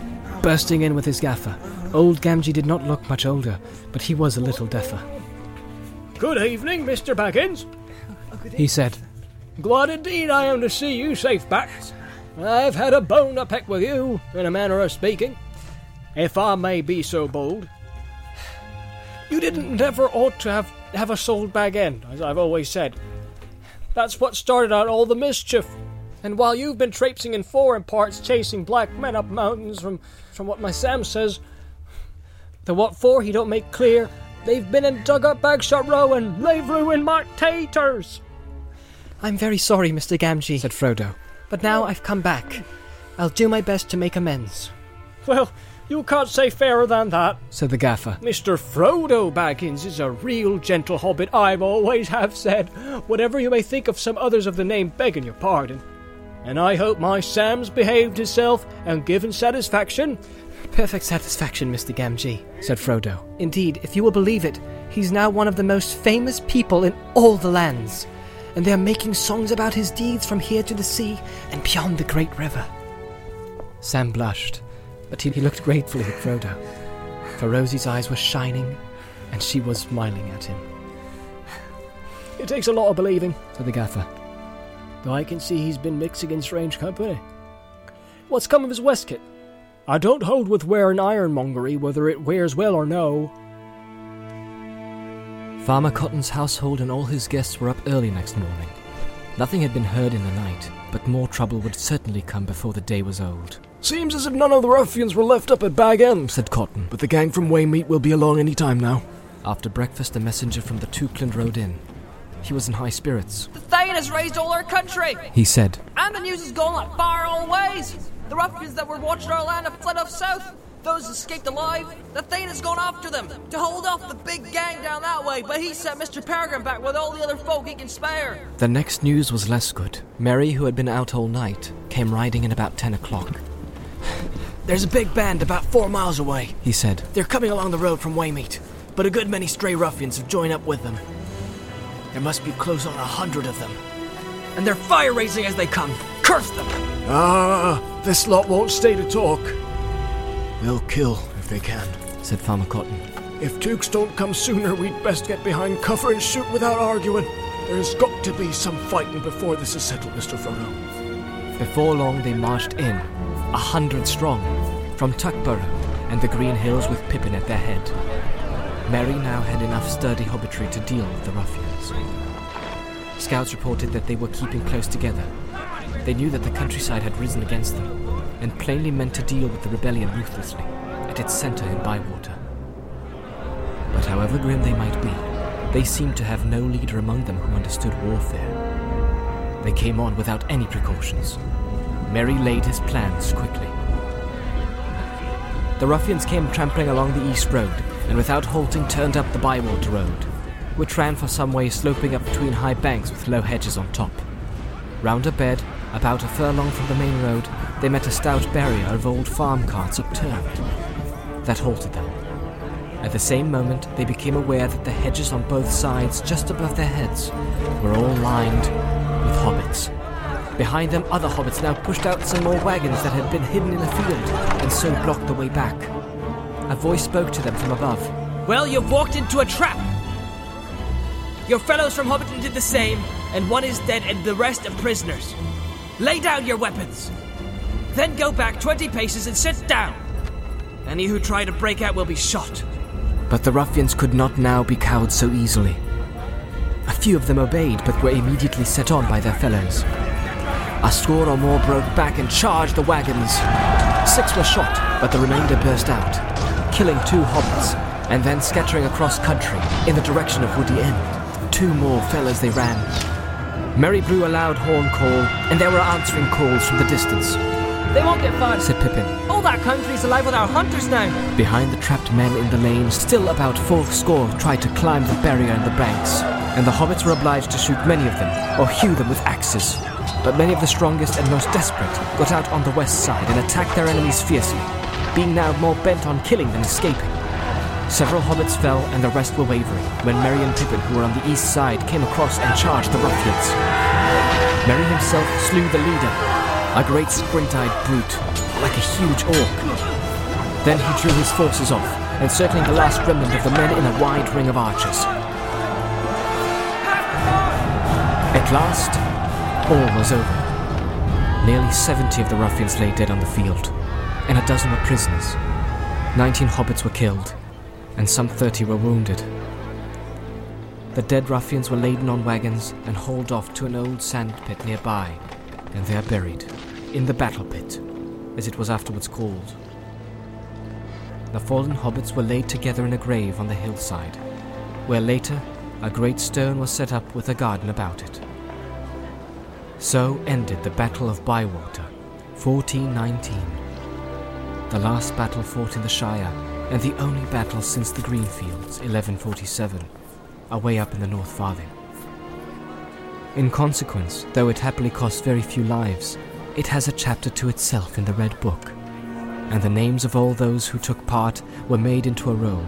bursting in with his gaffer. Old Gamgee did not look much older, but he was a little deafer. Good evening, Mr. Baggins. He said, Glad indeed I am to see you safe back. I've had a bone to peck with you, in a manner of speaking, if I may be so bold. You didn't never ought to have, have a sold bag end, as I've always said. That's what started out all the mischief. And while you've been traipsing in foreign parts chasing black men up mountains from, from what my Sam says, the what for he don't make clear, they've been and dug up Bagshot Row and they've ruined my taters. I'm very sorry, Mr. Gamgee, said Frodo. But now I've come back. I'll do my best to make amends. Well, You can't say fairer than that. said the gaffer. Mr. Frodo Baggins is a real gentle hobbit, I've always have said, whatever you may think of some others of the name begging your pardon. And I hope my Sam's behaved himself and given satisfaction. Perfect satisfaction, Mr. Gamgee, said Frodo. Indeed, if you will believe it, he's now one of the most famous people in all the lands. And they are making songs about his deeds from here to the sea and beyond the great river. Sam blushed, but he, he looked gratefully at Frodo. For Rosie's eyes were shining, and she was smiling at him. It takes a lot of believing, said the gaffer. though I can see he's been mixing in strange company. What's come of his waistcoat? I don't hold with wearing ironmongery, whether it wears well or no. Farmer Cotton's household and all his guests were up early next morning. Nothing had been heard in the night, but more trouble would certainly come before the day was old. Seems as if none of the ruffians were left up at Bag End, Said Cotton. but the gang from Waymeet will be along any time now. After breakfast, a messenger from the Tookland rode in. He was in high spirits. The Thane has raised all our country, He said, and the news has gone like far all ways. The ruffians that were watching our land have fled off south. Those escaped alive. The Thane has gone after them to hold off the big gang down that way, but he sent Mr. Peregrine back with all the other folk he can spare. The next news was less good. Merry, who had been out all night, came riding in about ten o'clock. There's a big band about four miles away. He said, They're coming along the road from Waymeet, but a good many stray ruffians have joined up with them. There must be close on a hundred of them. And they're fire raising as they come. Curse them! Ah, this lot won't stay to talk. They'll kill if they can. said Farmer Cotton. If Tooks don't come sooner, we'd best get behind cover and shoot without arguing. There's got to be some fighting before this is settled, Mr. Frodo. Before long, they marched in, a hundred strong, from Tuckborough and the Green Hills with Pippin at their head. Merry now had enough sturdy hobbitry to deal with the ruffians. Scouts reported that they were keeping close together. They knew that the countryside had risen against them, and plainly meant to deal with the rebellion ruthlessly, at its center in Bywater. But however grim they might be, they seemed to have no leader among them who understood warfare. They came on without any precautions. Merry laid his plans quickly. The ruffians came trampling along the east road, and without halting turned up the Bywater road, which ran for some way sloping up between high banks with low hedges on top. Round a bed, about a furlong from the main road, they met a stout barrier of old farm carts upturned. That halted them. At the same moment, they became aware that the hedges on both sides, just above their heads, were all lined with hobbits. Behind them, other hobbits now pushed out some more wagons that had been hidden in a field and so blocked the way back. A voice spoke to them from above. Well, you've walked into a trap. Your fellows from Hobbiton did the same, and one is dead and the rest are prisoners. Lay down your weapons. Then go back 20 paces and sit down. Any who try to break out will be shot. But the ruffians could not now be cowed so easily. A few of them obeyed, but were immediately set on by their fellows. A score or more broke back and charged the wagons. Six were shot, but the remainder burst out, killing two hobbits, and then scattering across country in the direction of Woody End. Two more fell as they ran. Merry blew a loud horn call, and there were answering calls from the distance, They won't get far. said Pippin. All that country's alive with our hunters now. Behind the trapped men in the lane, still about four score tried to climb the barrier and the banks, and the hobbits were obliged to shoot many of them, or hew them with axes. But many of the strongest and most desperate got out on the west side and attacked their enemies fiercely, being now more bent on killing than escaping. Several hobbits fell, and the rest were wavering, when Merry and Pippin, who were on the east side, came across and charged the ruffians. Merry himself slew the leader, a great squint-eyed brute, like a huge orc. Then he drew his forces off, encircling the last remnant of the men in a wide ring of archers. At last, all was over. Nearly seventy of the ruffians lay dead on the field, and a dozen were prisoners. Nineteen hobbits were killed, and some thirty were wounded. The dead ruffians were laden on wagons and hauled off to an old sand pit nearby, and there buried, in the battle pit, as it was afterwards called. The fallen hobbits were laid together in a grave on the hillside, where later a great stone was set up with a garden about it. So ended the Battle of Bywater, 1419. the last battle fought in the Shire, and the only battle since the Greenfields, 1147, away up in the North Farthing. In consequence, though it happily cost very few lives, it has a chapter to itself in the Red Book, and the names of all those who took part were made into a roll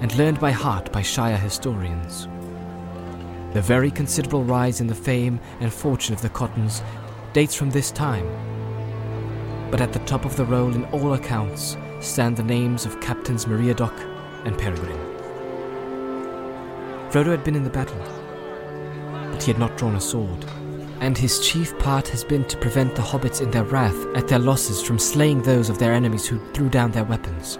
and learned by heart by Shire historians. The very considerable rise in the fame and fortune of the Cottons dates from this time, but at the top of the roll in all accounts stand the names of Captains Maria Meriadoc and Peregrine. Frodo had been in the battle, but he had not drawn a sword, and his chief part has been to prevent the hobbits in their wrath at their losses from slaying those of their enemies who threw down their weapons.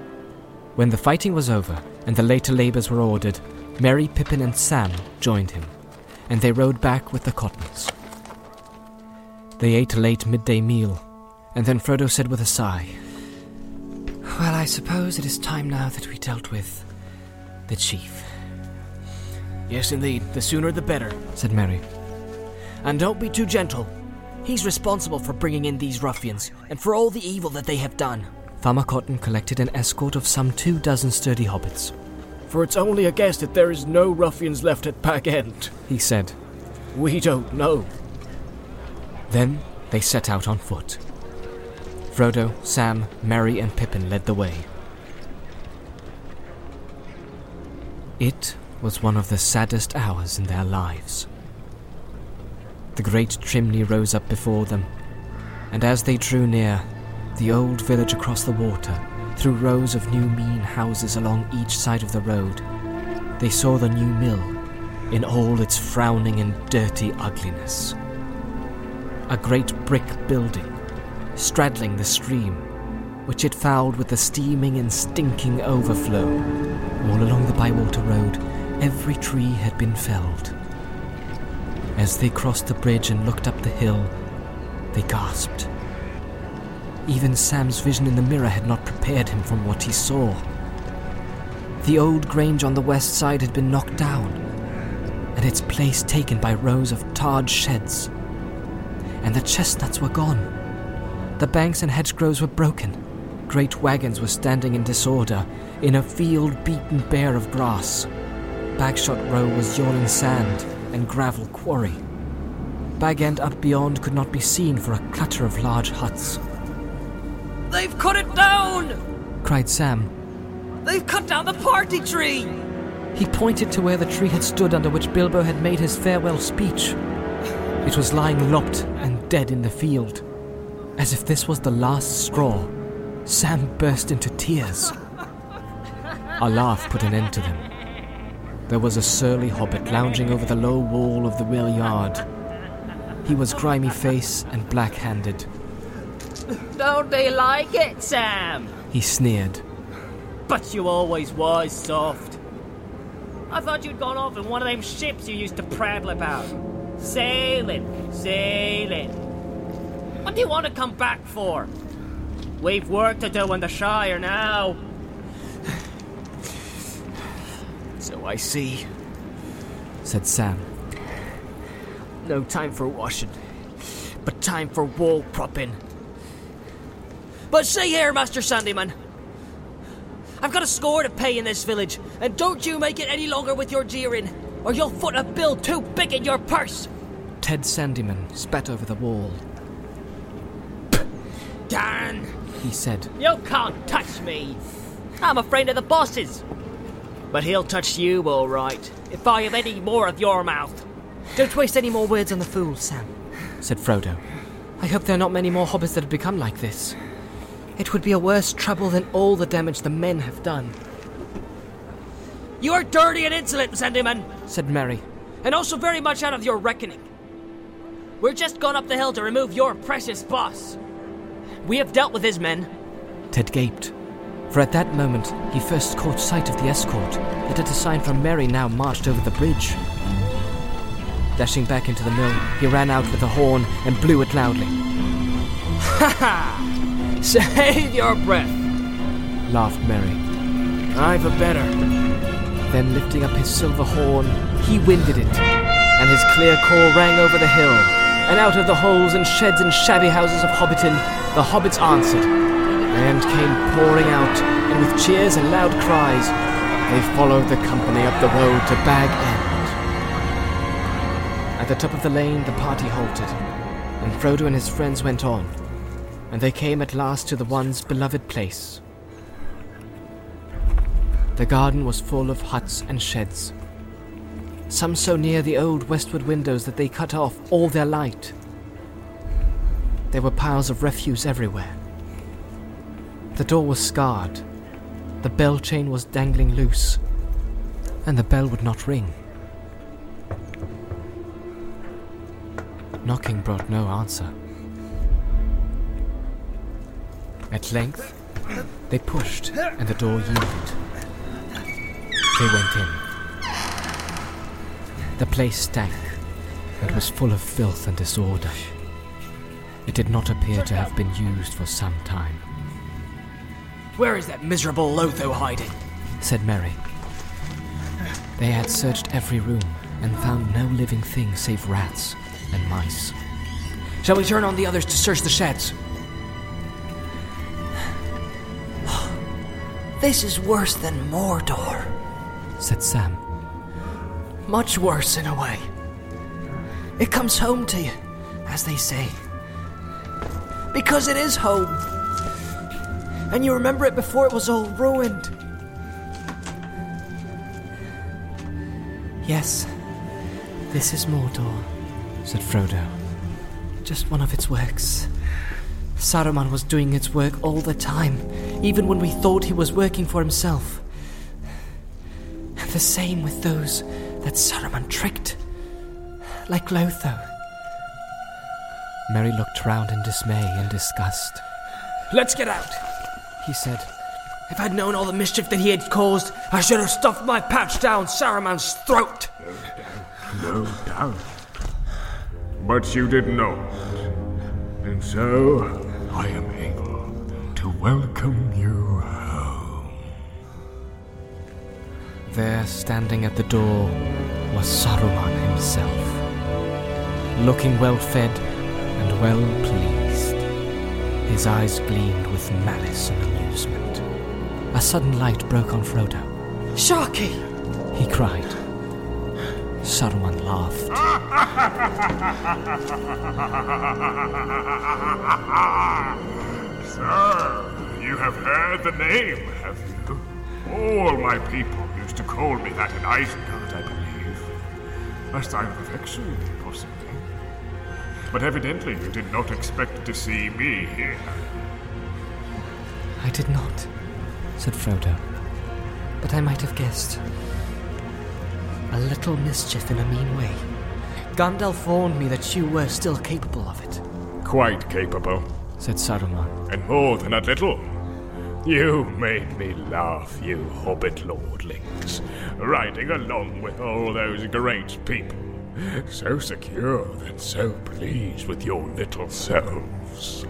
When the fighting was over and the later labours were ordered, Merry, Pippin, and Sam joined him, and they rode back with the Cottons. They ate a late midday meal, and then Frodo said with a sigh, Well, I suppose it is time now that we dealt with the chief. Yes, indeed. The sooner the better. said Merry. And don't be too gentle. He's responsible for bringing in these ruffians and for all the evil that they have done. Farmer Cotton collected an escort of some two dozen sturdy hobbits. For it's only a guess that there is no ruffians left at Bag End. He said. We don't know. Then they set out on foot. Frodo, Sam, Merry, and Pippin led the way. It was one of the saddest hours in their lives. The great chimney rose up before them, and as they drew near, the old village across the water, through rows of new mean houses along each side of the road, they saw the new mill in all its frowning and dirty ugliness. A great brick building, straddling the stream, which it fouled with the steaming and stinking overflow. All along the Bywater Road, every tree had been felled. As they crossed the bridge and looked up the hill, they gasped. Even Sam's vision in the mirror had not prepared him from what he saw. The old grange on the west side had been knocked down, and its place taken by rows of tarred sheds. And the chestnuts were gone. The banks and hedgerows were broken. Great wagons were standing in disorder in a field beaten bare of grass. Bagshot Row was yawning sand and gravel quarry. Bag End up beyond could not be seen for a clutter of large huts. They've cut it down! Cried Sam. They've cut down the party tree! He pointed to where the tree had stood under which Bilbo had made his farewell speech. It was lying lopped and dead in the field. As if this was the last straw, Sam burst into tears. A laugh put an end to them. There was a surly hobbit lounging over the low wall of the mill yard. He was grimy face and black handed. Don't they like it, Sam? He sneered. But you always was soft. I thought you'd gone off in one of them ships you used to prattle about. Sailing, sailing. What do you want to come back for? We've work to do in the Shire now. So I see. said Sam. No time for washing, but time for wall propping. But see here, Master Sandyman. I've got a score to pay in this village, and don't you make it any longer with your jeering, or you'll foot a bill too big in your purse. Ted Sandyman spat over the wall. Dan, He said, you can't touch me. I'm afraid of the bosses. But he'll touch you all right, if I have any more of your mouth. Don't waste any more words on the fool, Sam. said Frodo. I hope there are not many more hobbits that have become like this. It would be a worse trouble than all the damage the men have done. You are dirty and insolent, Sandyman, said Merry. and also very much out of your reckoning. We're just gone up the hill to remove your precious boss. We have dealt with his men. Ted gaped, for at that moment he first caught sight of the escort that at a sign from Merry now marched over the bridge. Dashing back into the mill, he ran out with a horn and blew it loudly. Ha ha! Save your breath. Laughed Merry. I've a better. Then lifting up his silver horn, he winded it, and his clear call rang over the hill. And out of the holes and sheds and shabby houses of Hobbiton, the hobbits answered. End came pouring out, and with cheers and loud cries, they followed the company up the road to Bag End. At the top of the lane, the party halted, and Frodo and his friends went on, and they came at last to the one's beloved place. The garden was full of huts and sheds, some so near the old westward windows that they cut off all their light. There were piles of refuse everywhere. The door was scarred, the bell chain was dangling loose, and the bell would not ring. Knocking brought no answer. At length, they pushed, and the door yielded. They went in. The place stank and was full of filth and disorder. It did not appear to have been used for some time, Where is that miserable Lotho hiding? said Merry. They had searched every room and found no living thing save rats and mice. Shall we turn on the others to search the sheds? This is worse than Mordor. said Sam. Much worse in a way. It comes home to you, as they say. Because it is home. And you remember it before it was all ruined. Yes, this is Mordor, said Frodo. Just one of its works. Saruman was doing its work all the time, even when we thought he was working for himself. And the same with those that Saruman tricked, like Lotho. Merry looked round in dismay and disgust. Let's get out. He said, If I'd known all the mischief that he had caused, I should have stuffed my pouch down Saruman's throat. No doubt. But you did not. And so I am able to welcome you There, standing at the door, was Saruman himself, looking well fed and well pleased. His eyes gleamed with malice and amusement. A sudden light broke on Frodo. Sharkey! He cried. Saruman laughed. So, you have heard the name, have you? All my people used to call me that in Isengard, I believe. A sign of affection, possibly. But evidently you did not expect to see me here. I did not, said Frodo. But I might have guessed. A little mischief in a mean way. Gandalf warned me that you were still capable of it, Quite capable. said Saruman. And more than a little. You made me laugh, you hobbit lordlings, riding along with all those great people. So secure and so pleased with your little selves.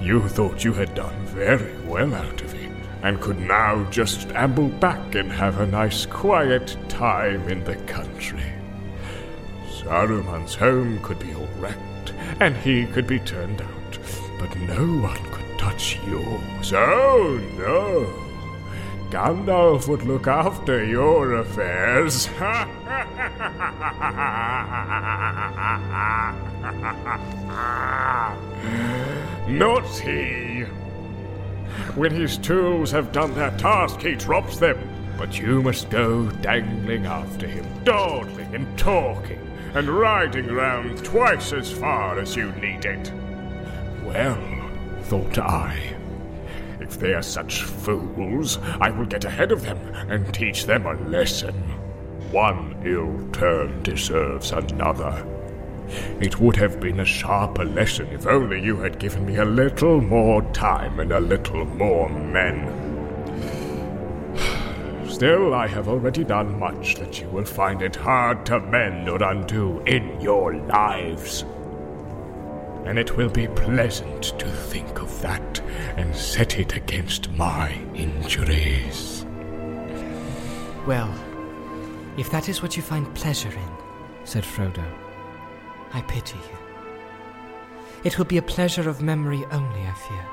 You thought you had done very well out of it, and could now just amble back and have a nice quiet time in the country. Saruman's home could be all wrecked, and he could be turned out, but no one touch yours. Oh, no. Gandalf would look after your affairs. Not he. When his tools have done their task, he drops them. But you must go dangling after him, dawdling and talking, and riding round twice as far as you need it. Well, thought I, if they are such fools, I will get ahead of them and teach them a lesson. One ill turn deserves another. It would have been a sharper lesson if only you had given me a little more time and a little more men. Still, I have already done much that you will find it hard to mend or undo in your lives. And it will be pleasant to think of that and set it against my injuries. Well, if that is what you find pleasure in, said Frodo, I pity you. It will be a pleasure of memory only, I fear.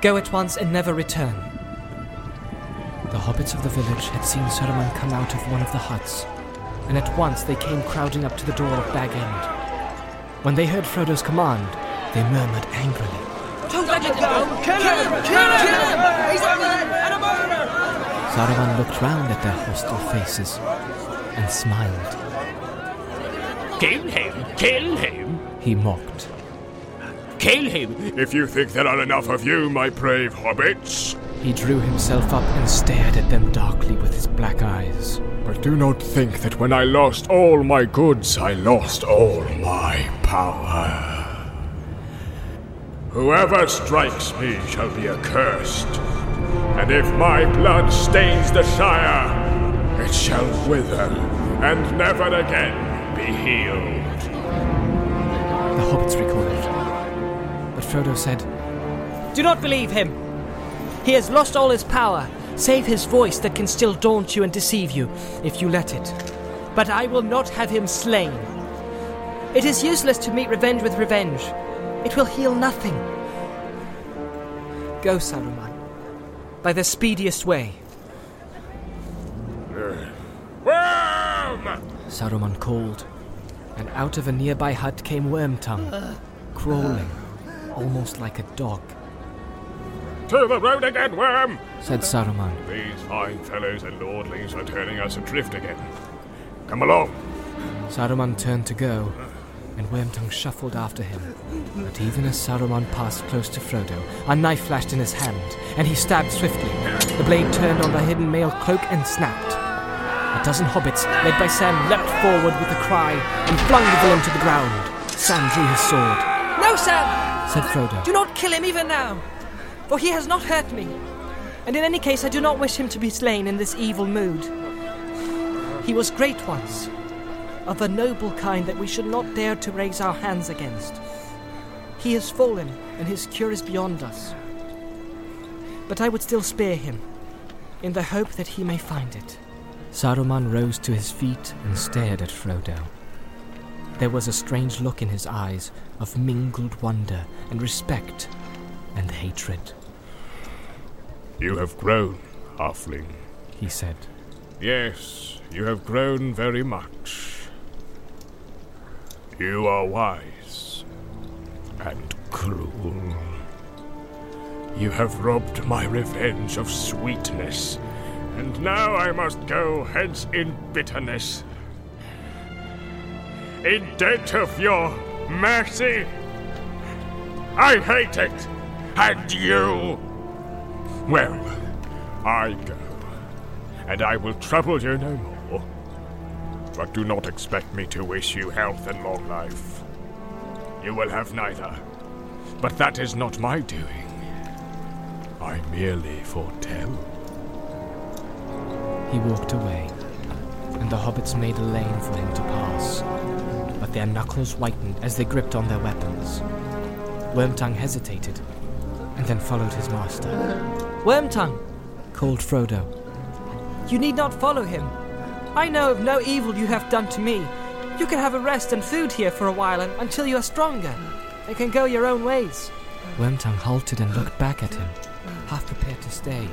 Go at once and never return. The hobbits of the village had seen Saruman come out of one of the huts, and at once they came crowding up to the door of Bag End. When they heard Frodo's command, they murmured angrily. Don't let it go! Kill him! Kill him! He's a villain and a murderer! Saruman looked round at their hostile faces and smiled. Kill him! Kill him! He mocked. Kill him! If you think there are enough of you, my brave hobbits. He drew himself up and stared at them darkly with his black eyes. But do not think that when I lost all my goods, I lost all my power. Whoever strikes me shall be accursed, and if my blood stains the Shire, it shall wither and never again be healed. The hobbits recoiled. But Frodo said, Do not believe him. He has lost all his power, save his voice that can still daunt you and deceive you, if you let it. But I will not have him slain. It is useless to meet revenge with revenge. It will heal nothing. Go, Saruman, by the speediest way. Worm! Saruman called, and out of a nearby hut came Wormtongue, crawling, almost like a dog. To the road again, Worm! Said Saruman. These fine fellows and lordlings are turning us adrift again. Come along. Saruman turned to go, and Wormtongue shuffled after him. But even as Saruman passed close to Frodo, a knife flashed in his hand, and he stabbed swiftly. The blade turned on the hidden mail cloak and snapped. A dozen hobbits, led by Sam, leapt forward with a cry and flung the villain to the ground. Sam drew his sword, No, Sam! said Frodo. Do not kill him even now, for he has not hurt me. And in any case, I do not wish him to be slain in this evil mood. He was great once, of a noble kind that we should not dare to raise our hands against. He has fallen, and his cure is beyond us. But I would still spare him, in the hope that he may find it. Saruman rose to his feet and stared at Frodo. There was a strange look in his eyes of mingled wonder and respect and hatred, You have grown, halfling. he said. Yes, you have grown very much. You are wise and cruel. You have robbed my revenge of sweetness, and now I must go hence in bitterness. In debt of your mercy. I hate it, and you. Well, I go and I will trouble you no more. But do not expect me to wish you health and long life. You will have neither. But that is not my doing. I merely foretell. He walked away, and the hobbits made a lane for him to pass. But their knuckles whitened as they gripped on their weapons. Wormtongue hesitated, and then followed his master. Wormtongue, Called Frodo. you need not follow him. I know of no evil you have done to me. You can have a rest and food here for a while un- until you are stronger, and can go your own ways. Wormtongue halted and looked back at him, half prepared to stay.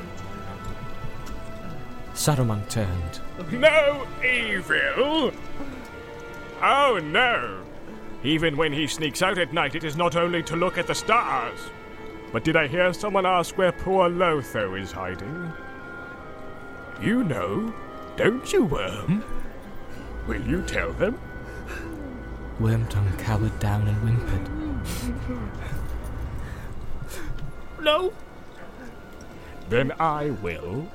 Saruman turned. No evil! Oh no! Even when he sneaks out at night, it is not only to look at the stars. But did I hear someone ask where poor Lotho is hiding? You know, don't you, Worm? Hmm? Will you tell them? Wormtongue cowered down and whimpered. No. Then I will.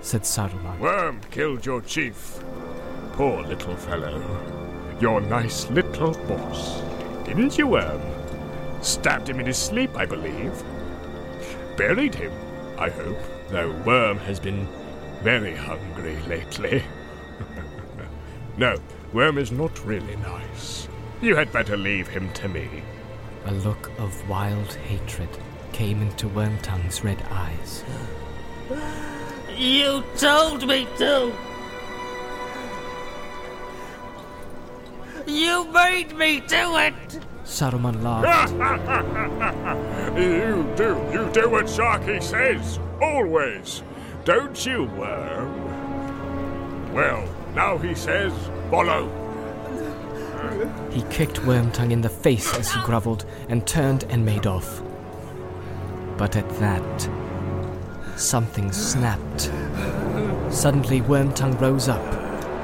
Said Saruman. Worm killed your chief. Poor little fellow. Your nice little boss. Didn't you, Worm? Stabbed him in his sleep, I believe. Buried him, I hope, though Worm has been very hungry lately. no, Worm is not really nice. You had better leave him to me. A look of wild hatred came into Wormtongue's red eyes. You told me to! You made me do it! Saruman laughed. You do, you do what Sharkey says, always. Don't you, Worm? Well, now he says, follow. He kicked Wormtongue in the face as he groveled and turned and made off. But at that, something snapped. Suddenly, Wormtongue rose up,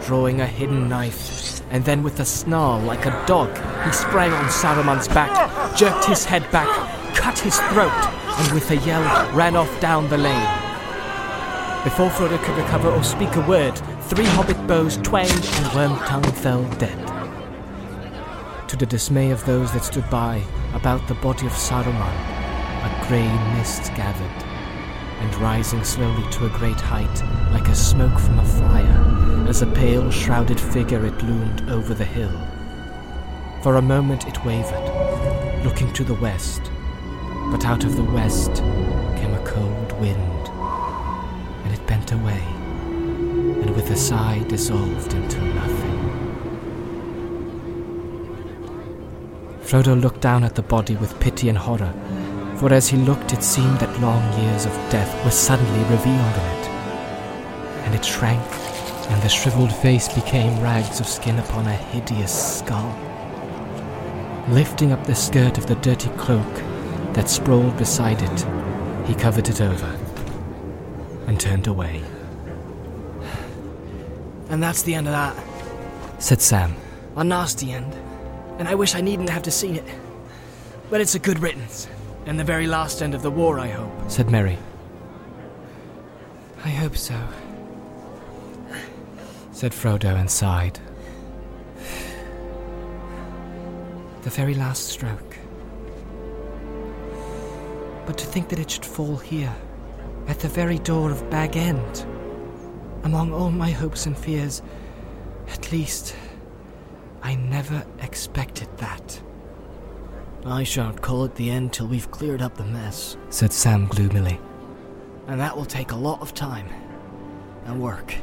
drawing a hidden knife, and then with a snarl like a dog, he sprang on Saruman's back, jerked his head back, cut his throat, and with a yell ran off down the lane. Before Frodo could recover or speak a word, three hobbit bows twanged and Wormtongue fell dead. To the dismay of those that stood by, about the body of Saruman, a grey mist gathered, and rising slowly to a great height, like a smoke from a fire, as a pale, shrouded figure it loomed over the hill. For a moment it wavered, looking to the west, but out of the west came a cold wind, and it bent away, and with a sigh dissolved into nothing. Frodo looked down at the body with pity and horror, for as he looked it seemed that long years of death were suddenly revealed in it. And it shrank, and the shriveled face became rags of skin upon a hideous skull. Lifting up the skirt of the dirty cloak that sprawled beside it, he covered it over and turned away, And that's the end of that. said Sam. A nasty end. And I wish I needn't have to seen it. But it's a good riddance. And the very last end of the war, I hope. said Merry. I hope so. Said Frodo and sighed. The very last stroke. But to think that it should fall here, at the very door of Bag End, among all my hopes and fears, at least, I never expected that. I shan't call it the end till we've cleared up the mess. said Sam gloomily. And that will take a lot of time. And work.